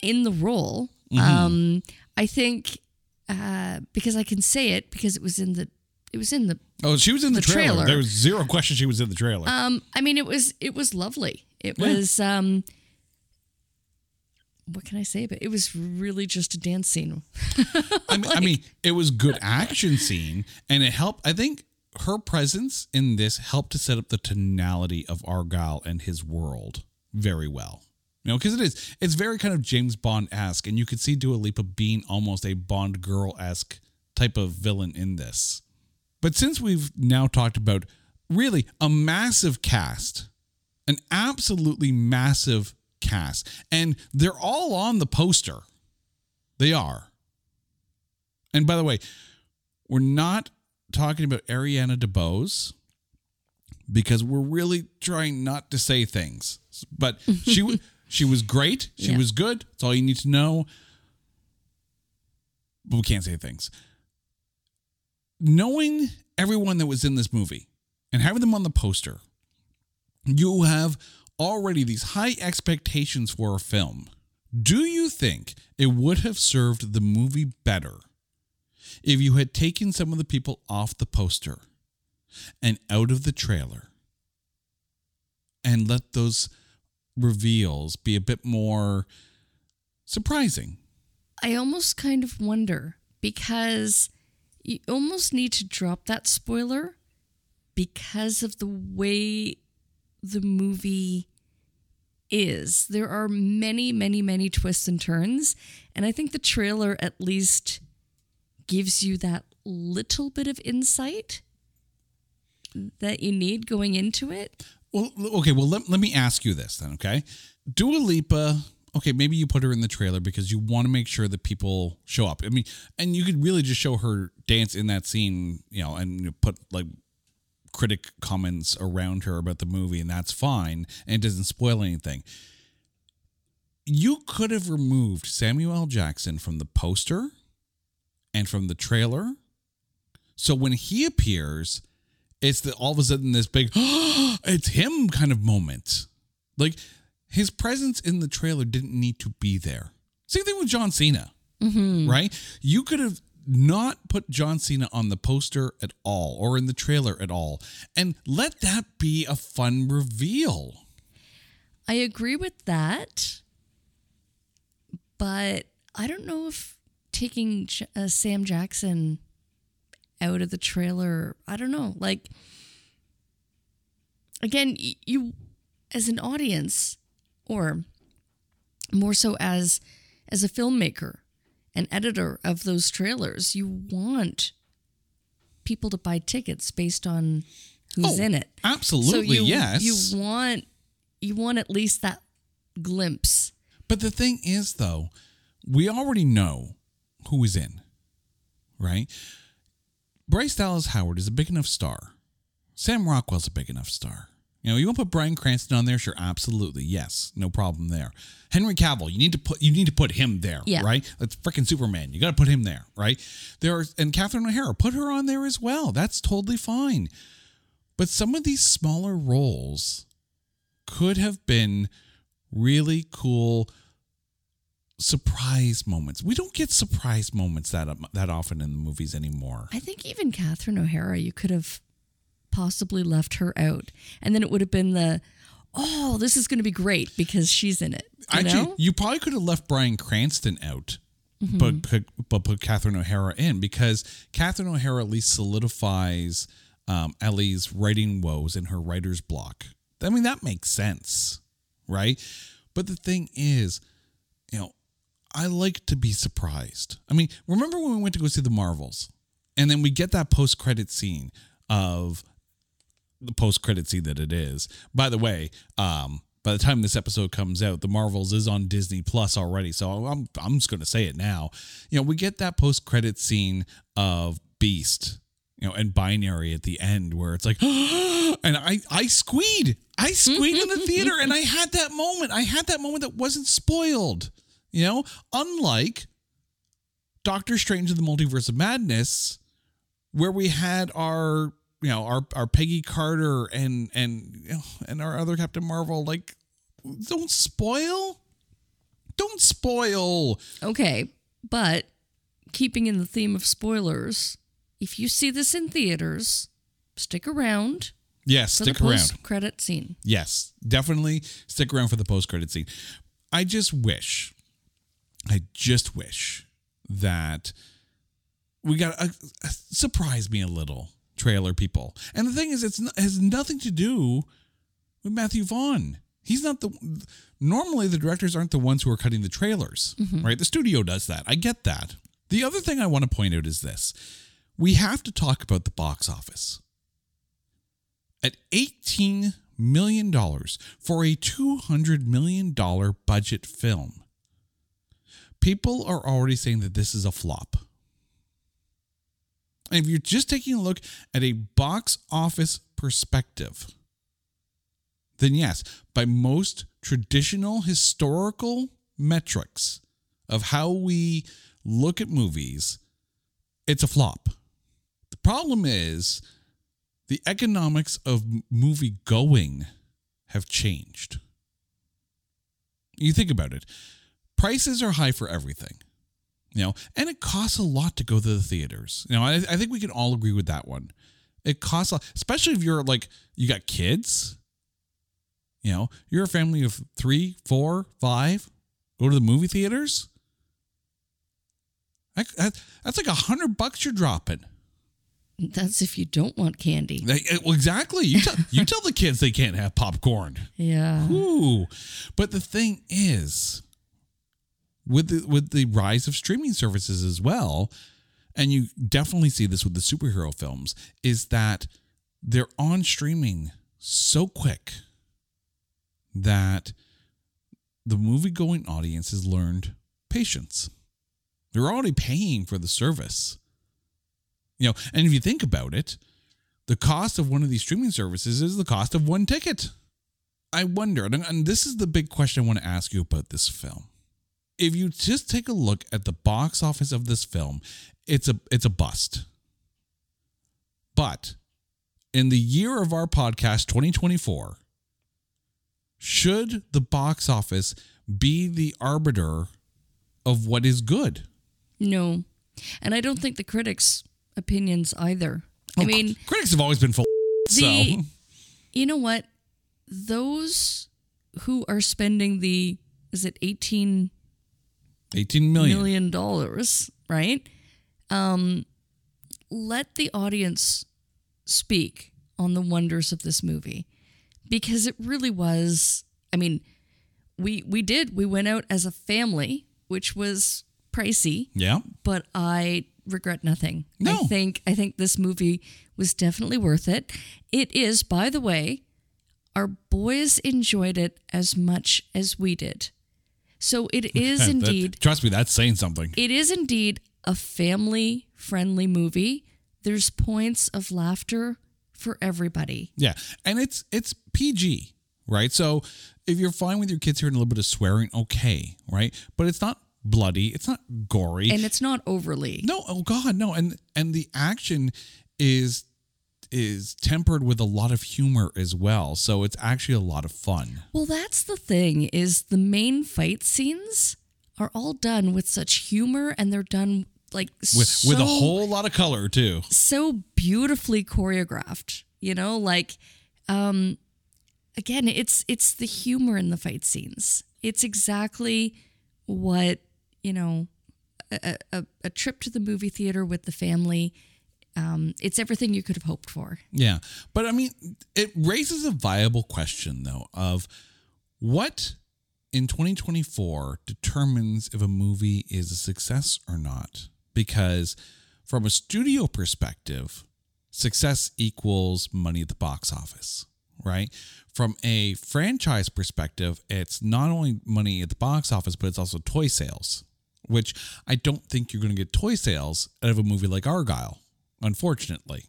in the role. Mm-hmm. Um, I think uh, because I can say it because it was in the it was in the Oh, she was in the, The trailer. trailer. There was zero question she was in the trailer. Um, I mean, it was it was lovely. It Yeah. was um, what can I say? But it was really just a dance scene. I mean, I mean, it was good action scene, and it helped. I think her presence in this helped to set up the tonality of Argylle and his world very well. You know, because it is, it's very kind of James Bond esque, and you could see Dua Lipa being almost a Bond girl esque type of villain in this. But since we've now talked about really a massive cast, an absolutely massive cast, and they're all on the poster. They are. And by the way, we're not talking about Ariana DeBose because we're really trying not to say things. But she wa- she was great. She Yeah. was good. That's all you need to know. But we can't say things. Knowing everyone that was in this movie and having them on the poster, you have already these high expectations for a film. Do you think it would have served the movie better if you had taken some of the people off the poster and out of the trailer and let those reveals be a bit more surprising? I almost kind of wonder because you almost need to drop that spoiler because of the way the movie is. There are many, many, many twists and turns. And I think the trailer at least gives you that little bit of insight that you need going into it. Well, okay. Well, let, let me ask you this then, okay? Dua Lipa, okay, maybe you put her in the trailer because you want to make sure that people show up. I mean, and you could really just show her dance in that scene, you know, and you put like critic comments around her about the movie, and that's fine, and it doesn't spoil anything. You could have removed Samuel Jackson from the poster and from the trailer. So when he appears, it's the all of a sudden this big it's him kind of moment. Like his presence in the trailer didn't need to be there. Same thing with John Cena. Right? You could have not put John Cena on the poster at all or in the trailer at all and let that be a fun reveal. I agree with that. But I don't know if taking uh, Sam Jackson out of the trailer, I don't know. Like, again, you, as an audience, or more so as as a filmmaker, an editor of those trailers, you want people to buy tickets based on who's Oh, in it. absolutely, so you, yes. You want you want at least that glimpse. But the thing is, though, we already know who is in, right? Bryce Dallas Howard is a big enough star. Sam Rockwell's a big enough star. You know, you want to put Bryan Cranston on there? Sure, absolutely, yes, no problem there. Henry Cavill, you need to put you need to put him there, Yeah. right? That's freaking Superman. You got to put him there, right? There are and Catherine O'Hara, put her on there as well. That's totally fine. But some of these smaller roles could have been really cool surprise moments. We don't get surprise moments that that often in the movies anymore. I think even Catherine O'Hara, you could have possibly left her out, and then it would have been the, oh, this is going to be great because she's in it. You Actually, know? you probably could have left Bryan Cranston out, Mm-hmm. but put, but put Catherine O'Hara in because Catherine O'Hara at least solidifies um, Ellie's writing woes in her writer's block. I mean, that makes sense, right? But the thing is, you know, I like to be surprised. I mean, remember when we went to go see the Marvels, and then we get that post credit scene of the post credit scene that it is. By the way, um, by the time this episode comes out, the Marvels is on Disney Plus already. So I'm I'm just going to say it now. You know, we get that post credit scene of Beast, you know, and Binary at the end where it's like, and I I squeed, I squeed in the theater, and I had that moment. I had that moment that wasn't spoiled. You know, unlike Doctor Strange in the Multiverse of Madness, where we had our you know our our Peggy Carter and and you know, and our other Captain Marvel like don't spoil don't spoil. Okay, but keeping in the theme of spoilers, if you see this in theaters, stick around yes stick around. post-credit scene. yes definitely stick around for the post credit scene. I just wish I just wish that we got uh, uh, a, a- surprise me a little trailer people and the thing is it's has nothing to do with Matthew Vaughn. He's not the normally the directors aren't the ones who are cutting the trailers, mm-hmm. right? The studio does that. I get that. The other thing I want to point out is this. We have to talk about the box office. At 18 million dollars for a 200 million dollar budget film. People are already saying that this is a flop. And if you're just taking a look at a box office perspective, then yes, by most traditional historical metrics of how we look at movies, it's a flop. The problem is the economics of movie going have changed. You think about it. Prices are high for everything. You know, and it costs a lot to go to the theaters. You know, I, I think we can all agree with that one. It costs, a, lot, especially if you're like you got kids. You know, you're a family of three, four, five. Go to the movie theaters. That, that- that's like a hundred bucks you're dropping. That's if you don't want candy. Eh, well, exactly. You tell you tell the kids they can't have popcorn. Yeah. Ooh. But the thing is, with the with the rise of streaming services as well, and you definitely see this with the superhero films, is that they're on streaming so quick that the movie going audience has learned patience. They're already paying for the service. You know, and if you think about it, the cost of one of these streaming services is the cost of one ticket. I wonder, and- and this is the big question I want to ask you about this film. If you just take a look at the box office of this film, it's a it's a bust. But in the year of our podcast 2024, should the box office be the arbiter of what is good? No. And I don't think the critics' opinions either. I Oh, mean, critics have always been full. so the you know what? Those who are spending the is it 18 18 million. million dollars, right? Um, let the audience speak on the wonders of this movie because it really was. I mean, we we did we went out as a family, which was pricey, Yeah. but I regret nothing. No. I think I think this movie was definitely worth it. It is, by the way, our boys enjoyed it as much as we did. So it is That- indeed trust me, that's saying something. it is indeed a family friendly movie. There's points of laughter for everybody. Yeah, and it's it's PG, right? So if you're fine with your kids hearing a little bit of swearing, okay, right? But it's not bloody, it's not gory. And it's not overly. no, oh god, no. And and the action is is tempered with a lot of humor as well. So it's actually a lot of fun. Well, that's the thing is the main fight scenes are all done with such humor and they're done like With so, with a whole lot of color too. so beautifully choreographed, you know, like um again, it's it's the humor in the fight scenes. It's exactly what, you know, a, a, a trip to the movie theater with the family um, it's everything you could have hoped for. Yeah. But I mean, it raises a viable question, though, of what in 2024 determines if a movie is a success or not? Because from a studio perspective, success equals money at the box office, right? From a franchise perspective, it's not only money at the box office, but it's also toy sales, which I don't think you're going to get toy sales out of a movie like Argylle, unfortunately,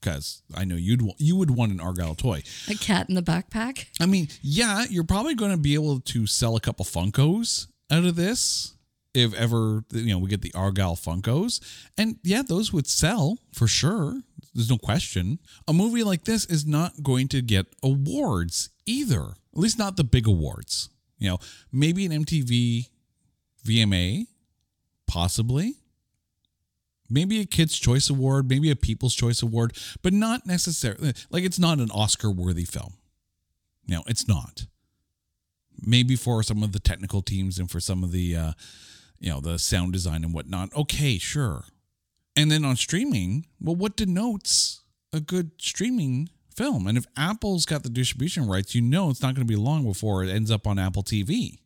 because I know you'd you would want an Argylle toy. A cat in the backpack. I mean, yeah, you're probably going to be able to sell a couple Funkos out of this if ever you know we get the Argylle Funkos, and yeah, those would sell for sure. There's no question. A movie like this is not going to get awards either. At least not the big awards. You know, maybe an MTV VMA, possibly. Maybe a Kids' Choice Award, maybe a People's Choice Award, but not necessarily. Like, it's not an Oscar worthy film. No, it's not. Maybe for some of the technical teams and for some of the, uh, you know, the sound design and whatnot. Okay, sure. And then on streaming, well, what denotes a good streaming film? And if Apple's got the distribution rights, you know it's not going to be long before it ends up on Apple TV.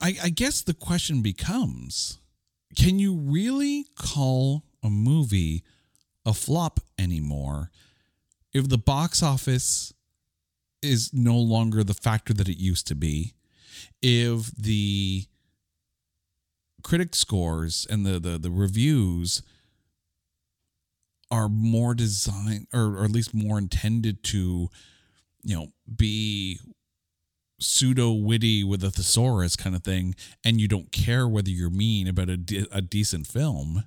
I, I guess the question becomes can you really call a movie a flop anymore if the box office is no longer the factor that it used to be? If the critic scores and the, the, the reviews are more designed or, or at least more intended to you know be pseudo witty with a thesaurus kind of thing and you don't care whether you're mean about a, de- a decent film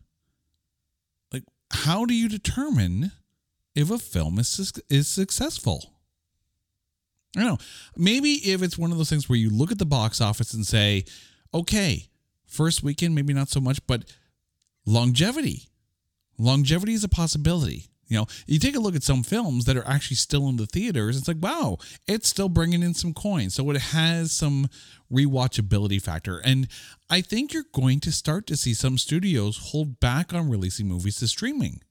how do you determine if a film is is successful? I don't know. Maybe if it's one of those things where you look at the box office and say okay first weekend maybe not so much but longevity. Longevity is a possibility. You know, you take a look at some films that are actually still in the theaters. It's like, wow, it's still bringing in some coins. So it has some rewatchability factor. And I think you're going to start to see some studios hold back on releasing movies to streaming.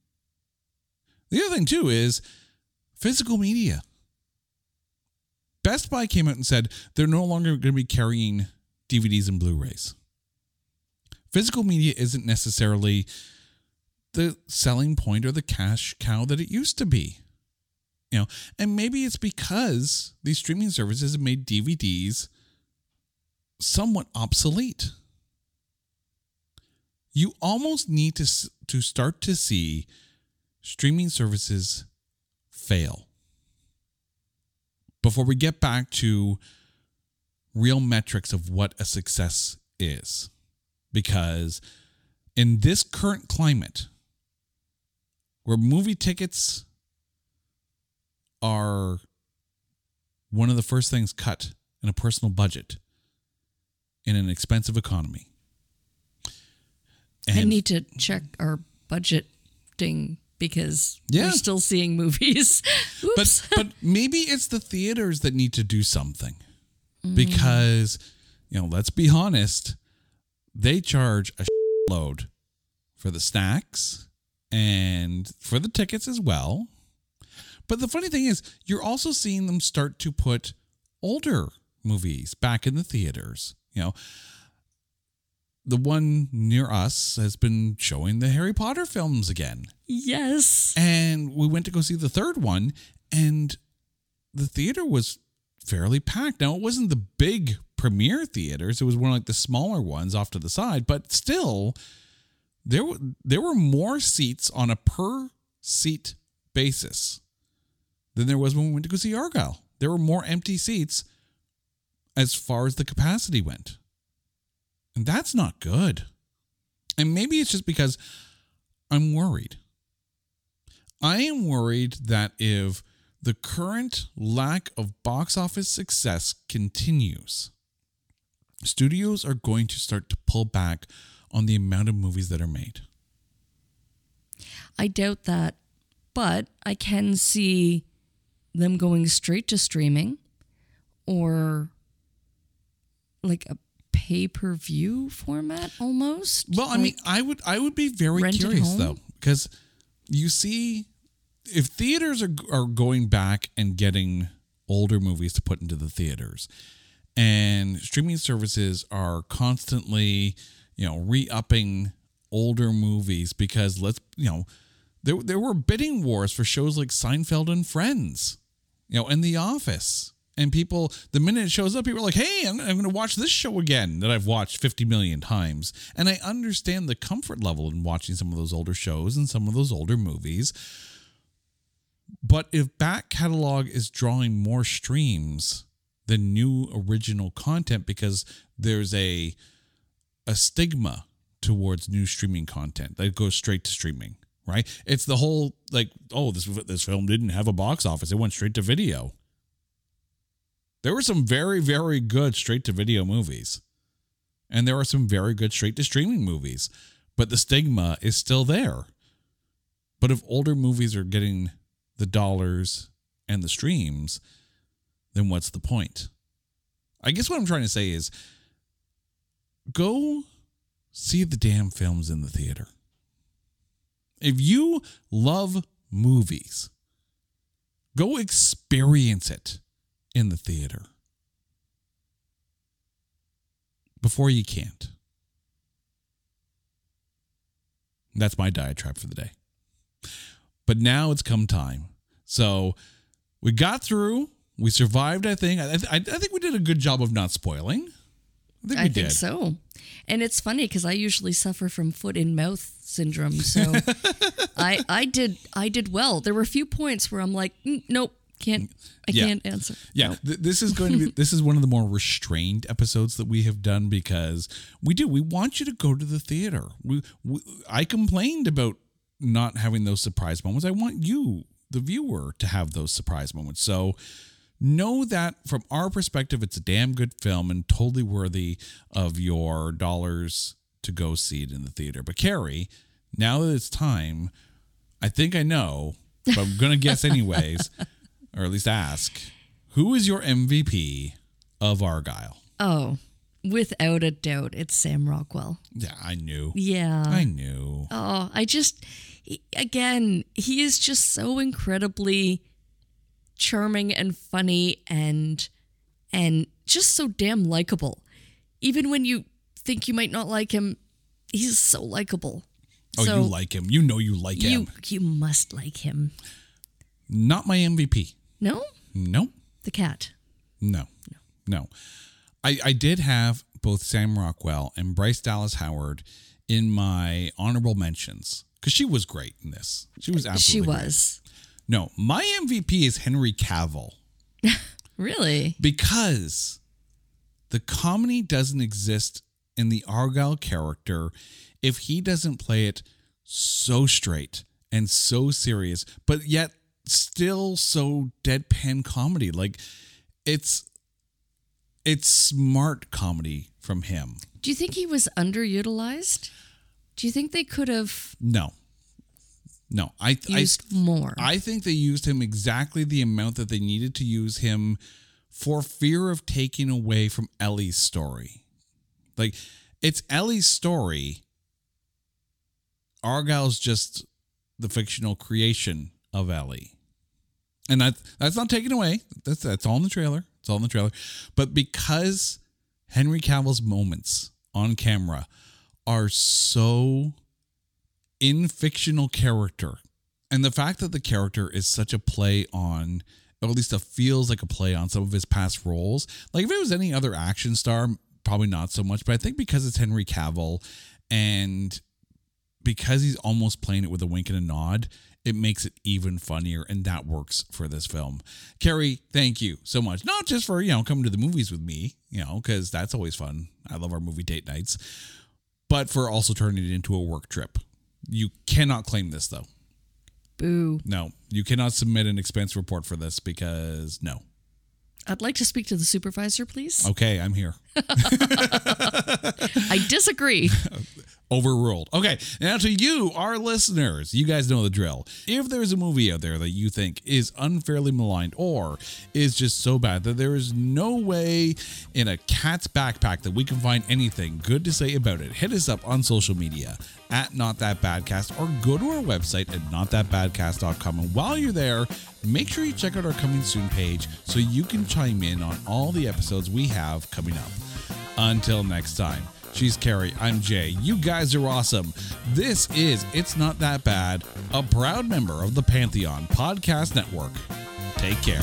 The other thing too is physical media. Best Buy came out and said they're no longer going to be carrying DVDs and Blu-rays. Physical media isn't necessarily the selling point or the cash cow that it used to be. You know, and maybe it's because these streaming services have made DVDs somewhat obsolete. You almost need to to start to see streaming services fail before we get back to real metrics of what a success is. Because in this current climate, where movie tickets are one of the first things cut in a personal budget in an expensive economy. And I need to check our budgeting because Yeah. we're still seeing movies. But but maybe it's the theaters that need to do something mm. because you know let's be honest they charge a load for the snacks and for the tickets as well. But the funny thing is you're also seeing them start to put older movies back in the theaters you know. The one near us has been showing the Harry Potter films again. Yes. and we went to go see the third one and the theater was fairly packed. Now it wasn't the big premiere theaters. It was one of like the smaller ones off to the side but still there were there were more seats on a per seat basis than there was when we went to go see Argylle. There were more empty seats as far as the capacity went. And that's not good. And maybe it's just because i'm worried. I am worried that if the current lack of box office success continues, studios are going to start to pull back on the amount of movies that are made. I doubt that, but I can see them going straight to streaming or like a pay-per-view format almost. Well, I mean, I would I would be very curious though because you see if theaters are are going back and getting older movies to put into the theaters and streaming services are constantly, you know, re-upping older movies because let's, you know, there there were bidding wars for shows like Seinfeld and Friends, you know, and The Office. And people, the minute it shows up, people are like, hey, I'm, I'm going to watch this show again that I've watched 50 million times. And I understand the comfort level in watching some of those older shows and some of those older movies. But if back catalog is drawing more streams than new original content because there's a a stigma towards new streaming content that goes straight to streaming, right? It's the whole like, oh, this this film didn't have a box office; it went straight to video. There were some very very good straight to video movies, and there are some very good straight to streaming movies, but the stigma is still there. But if older movies are getting the dollars and the streams, then what's the point? I guess what I'm trying to say is go see the damn films in the theater. If you love movies, go experience it in the theater before you can't. That's my diatribe for the day. But now it's come time. So we got through. We survived, I think. I, I, I think we did a good job of not spoiling. I think I did. think so. And it's funny because I usually suffer from foot in mouth syndrome, so I I did I did well. There were a few points where I'm like, "Mm, nope, can't I Yeah. can't answer. Yeah, Nope. th- this is going to be this is one of the more restrained episodes that we have done because we do we want you to go to the theater. We, we I complained about not having those surprise moments. I want you, the viewer, to have those surprise moments. So know that from our perspective, it's a damn good film and totally worthy of your dollars to go see it in the theater. But Carrie, now that it's time, I think I know, but I'm gonna guess anyways, or at least ask, who is your MVP of Argylle? Oh, without a doubt, it's Sam Rockwell. Yeah, I knew. Yeah. I knew. Oh, I just he- again, he is just so incredibly charming and funny and and just so damn likable. Even when you think you might not like him, he's so likable. Oh, so you like him. You know you like you him. you must like him. Not my MVP. No? No. The cat. No. No. I, I did have both Sam Rockwell and Bryce Dallas Howard in my honorable mentions because she was great in this. She was She absolutely great. was. No, my MVP is Henry Cavill Really? because the comedy doesn't exist in the Argylle character if he doesn't play it so straight and so serious, but yet still so deadpan comedy. Like it's it's smart comedy from him. Do you think he was underutilized? Do you think they could have No. No, I I, used more? I think they used him exactly the amount that they needed to use him for fear of taking away from Ellie's story. Like it's Ellie's story. Argylle's just the fictional creation of Ellie. And that that's not taken away. That's that's all in the trailer. It's all in the trailer. But because Henry Cavill's moments on camera are so in fictional character. And the fact that the character is such a play on or at least it feels like a play on some of his past roles like if it was any other action star probably not so much but i think because it's henry cavill and because he's almost playing it with a wink and a nod it makes it even funnier and that works for this film. Carrie thank you so much. Not just for you know coming to the movies with me you know because that's always fun. I love our movie date nights but for also turning it into a work trip you cannot claim this though. Boo. No, you cannot submit an expense report for this because no. I'd like to speak to the supervisor, please. Okay, I'm here. I disagree. Overruled. Okay, now to you, our listeners, you guys know the drill. If there's a movie out there that you think is unfairly maligned or is just so bad that there is no way in a cat's backpack that we can find anything good to say about it, hit us up on social media at Not That Badcast or go to our website at notthatbadcast.com. And while you're there, make sure you check out our coming soon page so you can chime in on all the episodes we have coming up. Until next time, she's Carrie, I'm Jay. You guys are awesome. This is It's Not That Bad, a proud member of the Pantheon Podcast Network. Take care.